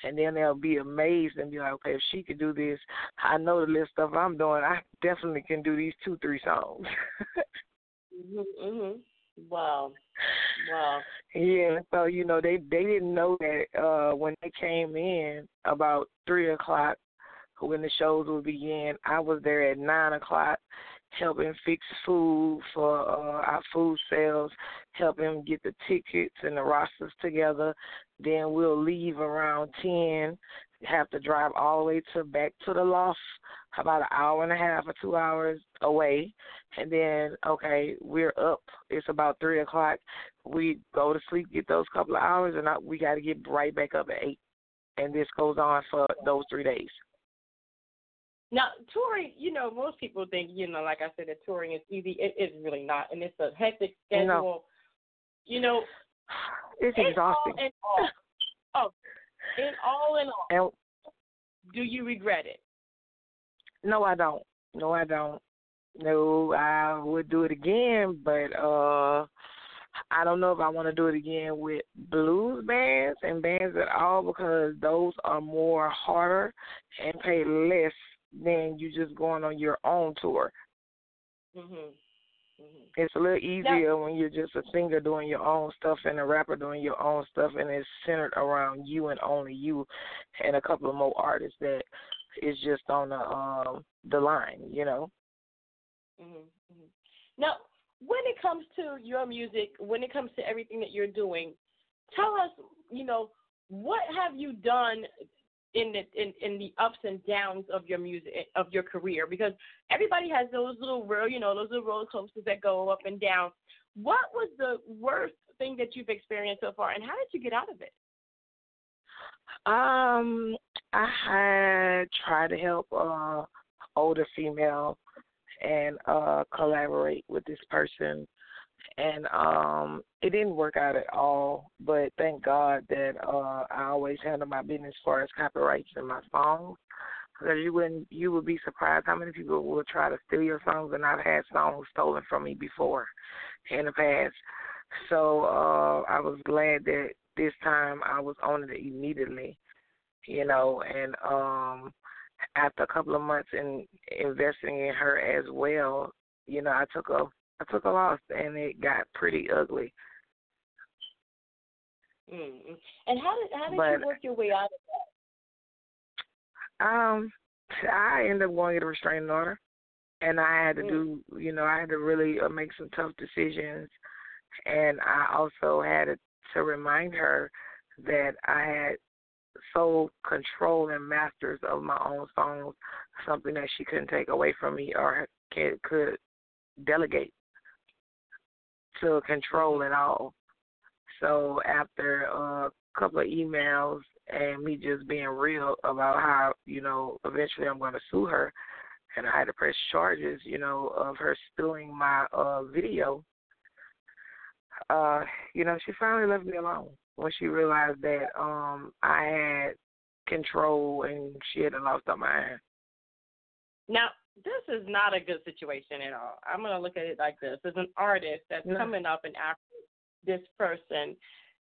and then they'll be amazed and be like okay if she could do this i know the little stuff i'm doing i definitely can do these two three songs Mhm. Mhm. Wow. Wow. Yeah, so you know they they didn't know that uh when they came in about three o'clock when the shows would begin. I was there at nine o'clock helping fix food for uh our food sales, helping get the tickets and the rosters together. Then we'll leave around ten, have to drive all the way to back to the loft about an hour and a half or two hours away and then okay, we're up. It's about three o'clock. We go to sleep, get those couple of hours, and I, we got to get right back up at eight. And this goes on for those three days. Now, touring, you know, most people think, you know, like I said, that touring is easy. It is really not, and it's a hectic schedule. No. You know, It's in exhausting. All, in all, oh, in all in all, And do you regret it? no, I don't. No, I don't. No, I would do it again, but uh I don't know if I want to do it again with blues bands and bands at all because those are more harder and pay less than you just going on your own tour. Mhm. Mhm. It's a little easier when you're just a singer doing your own stuff and a rapper doing your own stuff, and it's centered around you and only you, and a couple of more artists that is just on the um the line, you know. Mm-hmm. Now, when it comes to your music, when it comes to everything that you're doing, tell us, you know, what have you done in the in, in the ups and downs of your music of your career? Because everybody has those little real, you know, those little roller coasters that go up and down. What was the worst thing that you've experienced so far, and how did you get out of it? Um, I had tried to help uh older female and uh collaborate with this person and um it didn't work out at all but thank god that uh i always handle my business as far as copyrights in my songs because you wouldn't you would be surprised how many people will try to steal your songs and i've had songs stolen from me before in the past. So uh i was glad that this time i was on it immediately you know and um after a couple of months in investing in her as well, you know, I took a I took a loss and it got pretty ugly. Mm-hmm. And how did how did but, you work your way out of that? Um, I ended up going to a restraining order, and I had to mm. do, you know, I had to really uh, make some tough decisions, and I also had to, remind her that I had sole control and masters of my own songs, something that she couldn't take away from me or could delegate to control it all. So after a couple of emails and me just being real about how, you know, eventually I'm going to sue her, and I had to press charges, you know, of her stealing my uh video. Uh, you know, she finally left me alone when she realized that um I had control and she had lost her mind. Now, this is not a good situation at all. I'm going to look at it like this. As an artist that's no. coming up and after this person,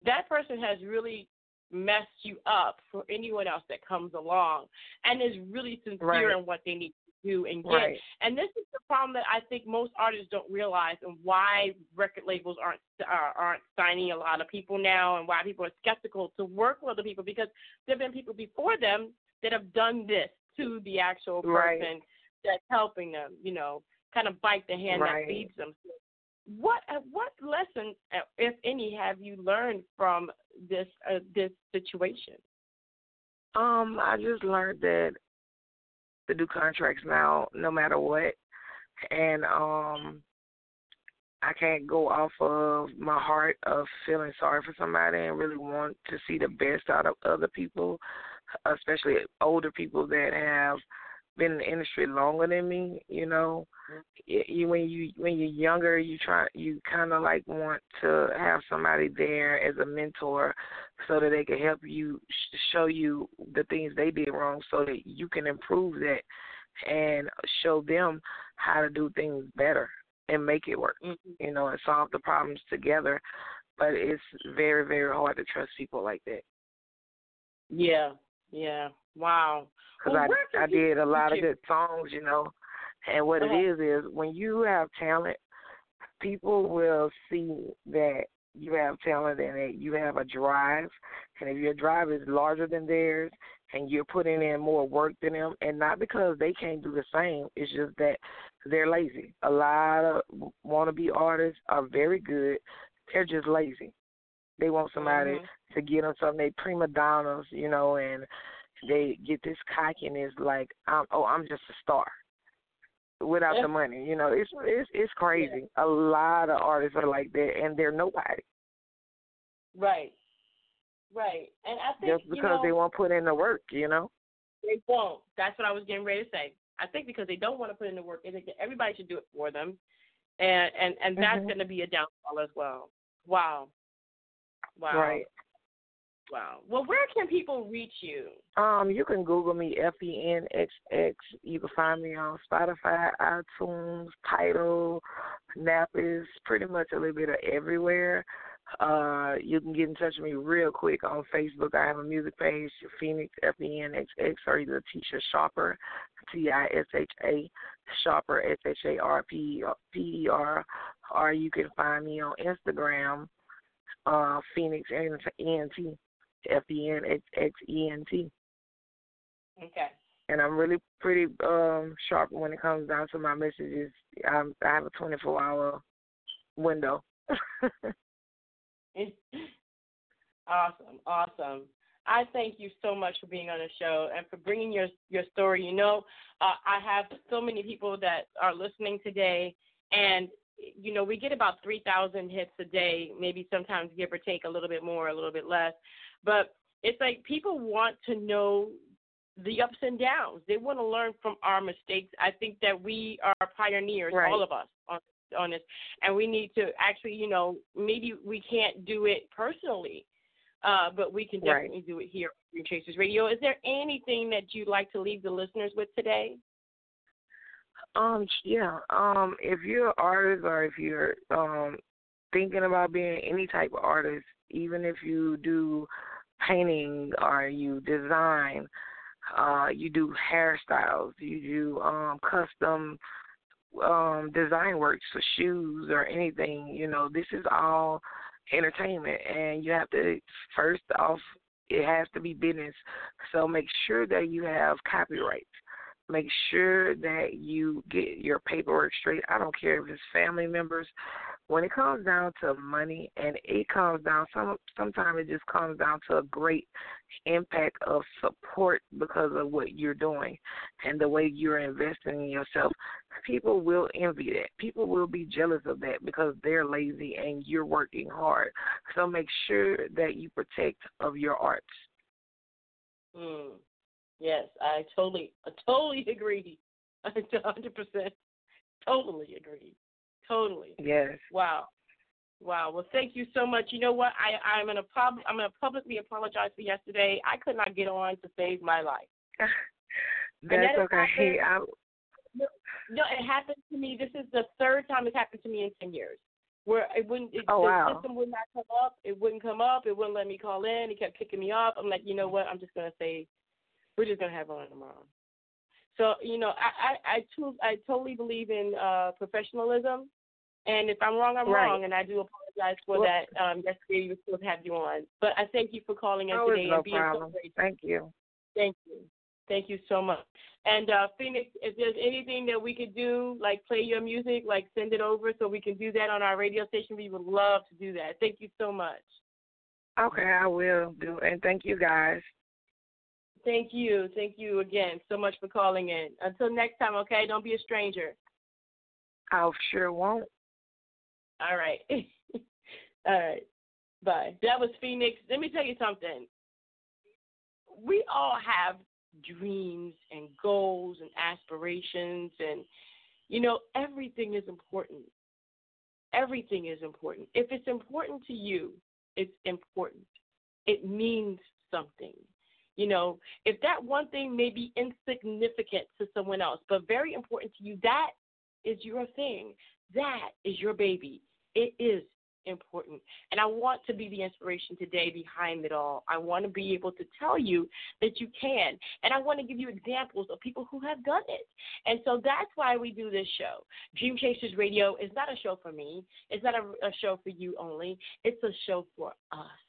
that person has really messed you up for anyone else that comes along and is really sincere right. in what they need to do and get. Right. And this is the problem that I think most artists don't realize, and why record labels aren't uh, aren't signing a lot of people now, and why people are skeptical to work with other people because there've been people before them that have done this to the actual person right. That's helping them. You know, kind of bite the hand right. that feeds them. What uh, what lesson, uh, if any, have you learned from this uh, this situation? Um, I just learned that to do contracts now no matter what. And um I can't go off of my heart of feeling sorry for somebody and really want to see the best out of other people, especially older people that have been in the industry longer than me, you know. You when you when you're younger, you try you kind of like want to have somebody there as a mentor, so that they can help you sh- show you the things they did wrong, so that you can improve that and show them how to do things better and make it work, mm-hmm. you know, and solve the problems together. But it's very very hard to trust people like that. Yeah, yeah. Wow. Because well, I I did a lot of good songs, you know, and what uh-huh. it is is when you have talent, people will see that you have talent and that you have a drive, and if your drive is larger than theirs, and you're putting in more work than them, and not because they can't do the same, it's just that they're lazy. A lot of wannabe artists are very good, they're just lazy. They want somebody mm-hmm. to get them something. They prima donnas, you know, and they get this cockiness like, I'm, oh, I'm just a star without yeah. the money. You know, it's it's it's crazy. A lot of artists are like that, and they're nobody. Right. Right. And I think just because you know, they won't put in the work, you know. They won't. That's what I was getting ready to say. I think because they don't want to put in the work, everybody should do it for them, and and and that's mm-hmm. going to be a downfall as well. Wow. Wow. Right. Wow. Well, where can people reach you? Um, you can Google me F E N X X. You can find me on Spotify, iTunes, Tidal, Nappies, pretty much a little bit of everywhere. Uh, you can get in touch with me real quick on Facebook. I have a music page, Phoenix F E N X X, or either Tisha Sharper, T I S H A Sharper S H A R P P E R, or you can find me on Instagram, uh, Phoenix N T F E N X X E N T. Okay. and I'm really pretty um sharp when it comes down to my messages. I'm, I have a 24 hour window. *laughs* awesome, awesome. I thank you so much for being on the show and for bringing your your story. You know, uh, I have so many people that are listening today, and you know, we get about 3,000 hits a day, maybe sometimes give or take a little bit more, a little bit less. But it's like people want to know the ups and downs. They want to learn from our mistakes. I think that we are pioneers, right. all of us, on on this, and we need to actually, you know, maybe we can't do it personally, uh, but we can definitely right. do it here on Chasers Radio. Is there anything that you'd like to leave the listeners with today? Um, yeah. Um, if you're an artist or if you're um thinking about being any type of artist, even if you do painting or you design, uh, you do hairstyles, you do um custom um design works for shoes or anything, you know, this is all entertainment and you have to first off it has to be business. So make sure that you have copyrights Make sure that you get your paperwork straight. I don't care if it's family members. When it comes down to money, and it comes down some sometimes it just comes down to a great impact of support because of what you're doing and the way you're investing in yourself. People will envy that. People will be jealous of that because they're lazy and you're working hard. So make sure that you protect of your arts. Mm. Yes, I totally, I totally *laughs* agree. I 100 percent, totally agree. Totally. Yes. Wow. Wow. Well, thank you so much. You know what? I I'm gonna pub I'm gonna publicly apologize for yesterday. I could not get on to save my life. *laughs* That's okay. I... No, no, it happened to me. This is the third time it's happened to me in ten years. Where it wouldn't, it, oh, the wow. system would not come up. It wouldn't come up. It wouldn't let me call in. It kept kicking me off. I'm like, you know what? I'm just gonna say we're just gonna have on tomorrow. So you know, I I I, I totally believe in uh, professionalism, and if I'm wrong, I'm right. wrong, and I do apologize for well, that. Um, yesterday we were supposed to have you on, but I thank you for calling in no, today no and being problem. so great. Thank you. Thank you. Thank you so much. And uh, Phoenix, if there's anything that we could do, like play your music, like send it over so we can do that on our radio station, we would love to do that. Thank you so much. Okay, I will do. And thank you guys. Thank you. Thank you again so much for calling in. Until next time, okay? Don't be a stranger. I sure won't. All right. *laughs* All right. Bye. That was Phoenix. Let me tell you something. We all have dreams and goals and aspirations, and, you know, everything is important. Everything is important. If it's important to you, it's important. It means something. You know, if that one thing may be insignificant to someone else, but very important to you, that is your thing. That is your baby. It is important. And I want to be the inspiration today behind it all. I want to be able to tell you that you can. And I want to give you examples of people who have done it. And so that's why we do this show. Dream Chasers Radio is not a show for me, it's not a, a show for you only, it's a show for us.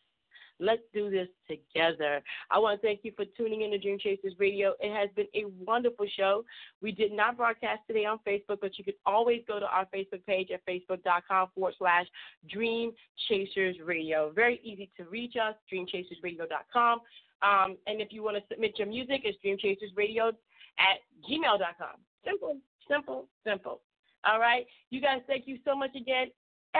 Let's do this together. I want to thank you for tuning in to Dream Chasers Radio. It has been a wonderful show. We did not broadcast today on Facebook, but you can always go to our Facebook page at facebook.com forward slash Dream Chasers Radio. Very easy to reach us, dreamchasersradio.com. Um, and if you want to submit your music, it's dreamchasersradio at gmail.com. Simple, simple, simple. All right. You guys, thank you so much again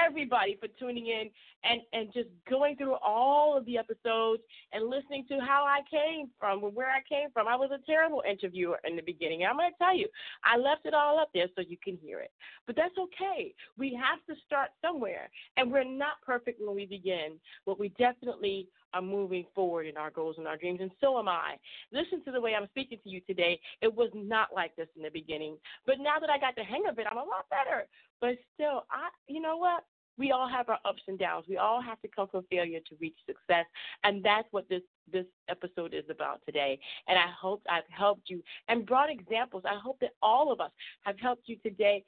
everybody for tuning in and, and just going through all of the episodes and listening to how I came from, where I came from. I was a terrible interviewer in the beginning. I'm going to tell you, I left it all up there so you can hear it. But that's okay. We have to start somewhere. And we're not perfect when we begin, but we definitely are moving forward in our goals and our dreams, and so am I. Listen to the way I'm speaking to you today. It was not like this in the beginning, but now that I got the hang of it, I'm a lot better. But still, I, you know what? We all have our ups and downs. We all have to come from failure to reach success, and that's what this this episode is about today. And I hope I've helped you and brought examples. I hope that all of us have helped you today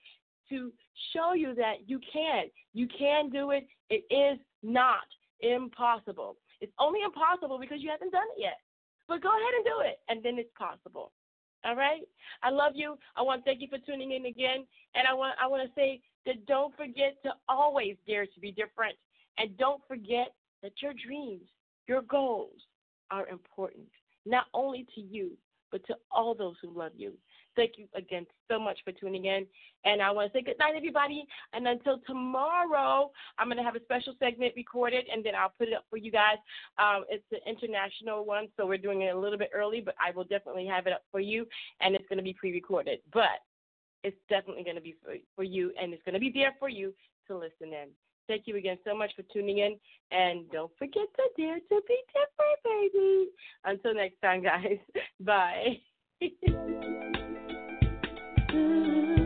to show you that you can. You can do it. It is not impossible. It's only impossible because you haven't done it yet. But go ahead and do it, and then it's possible. All right. I love you. I want to thank you for tuning in again, and I want I want to say that don't forget to always dare to be different, and don't forget that your dreams, your goals, are important not only to you but to all those who love you. Thank you again so much for tuning in. And I want to say good night, everybody. And until tomorrow, I'm going to have a special segment recorded and then I'll put it up for you guys. Um, it's an international one, so we're doing it a little bit early, but I will definitely have it up for you. And it's going to be pre recorded. But it's definitely going to be for, for you and it's going to be there for you to listen in. Thank you again so much for tuning in. And don't forget to dare to be different, baby. Until next time, guys. *laughs* Bye. *laughs* Mm-hmm.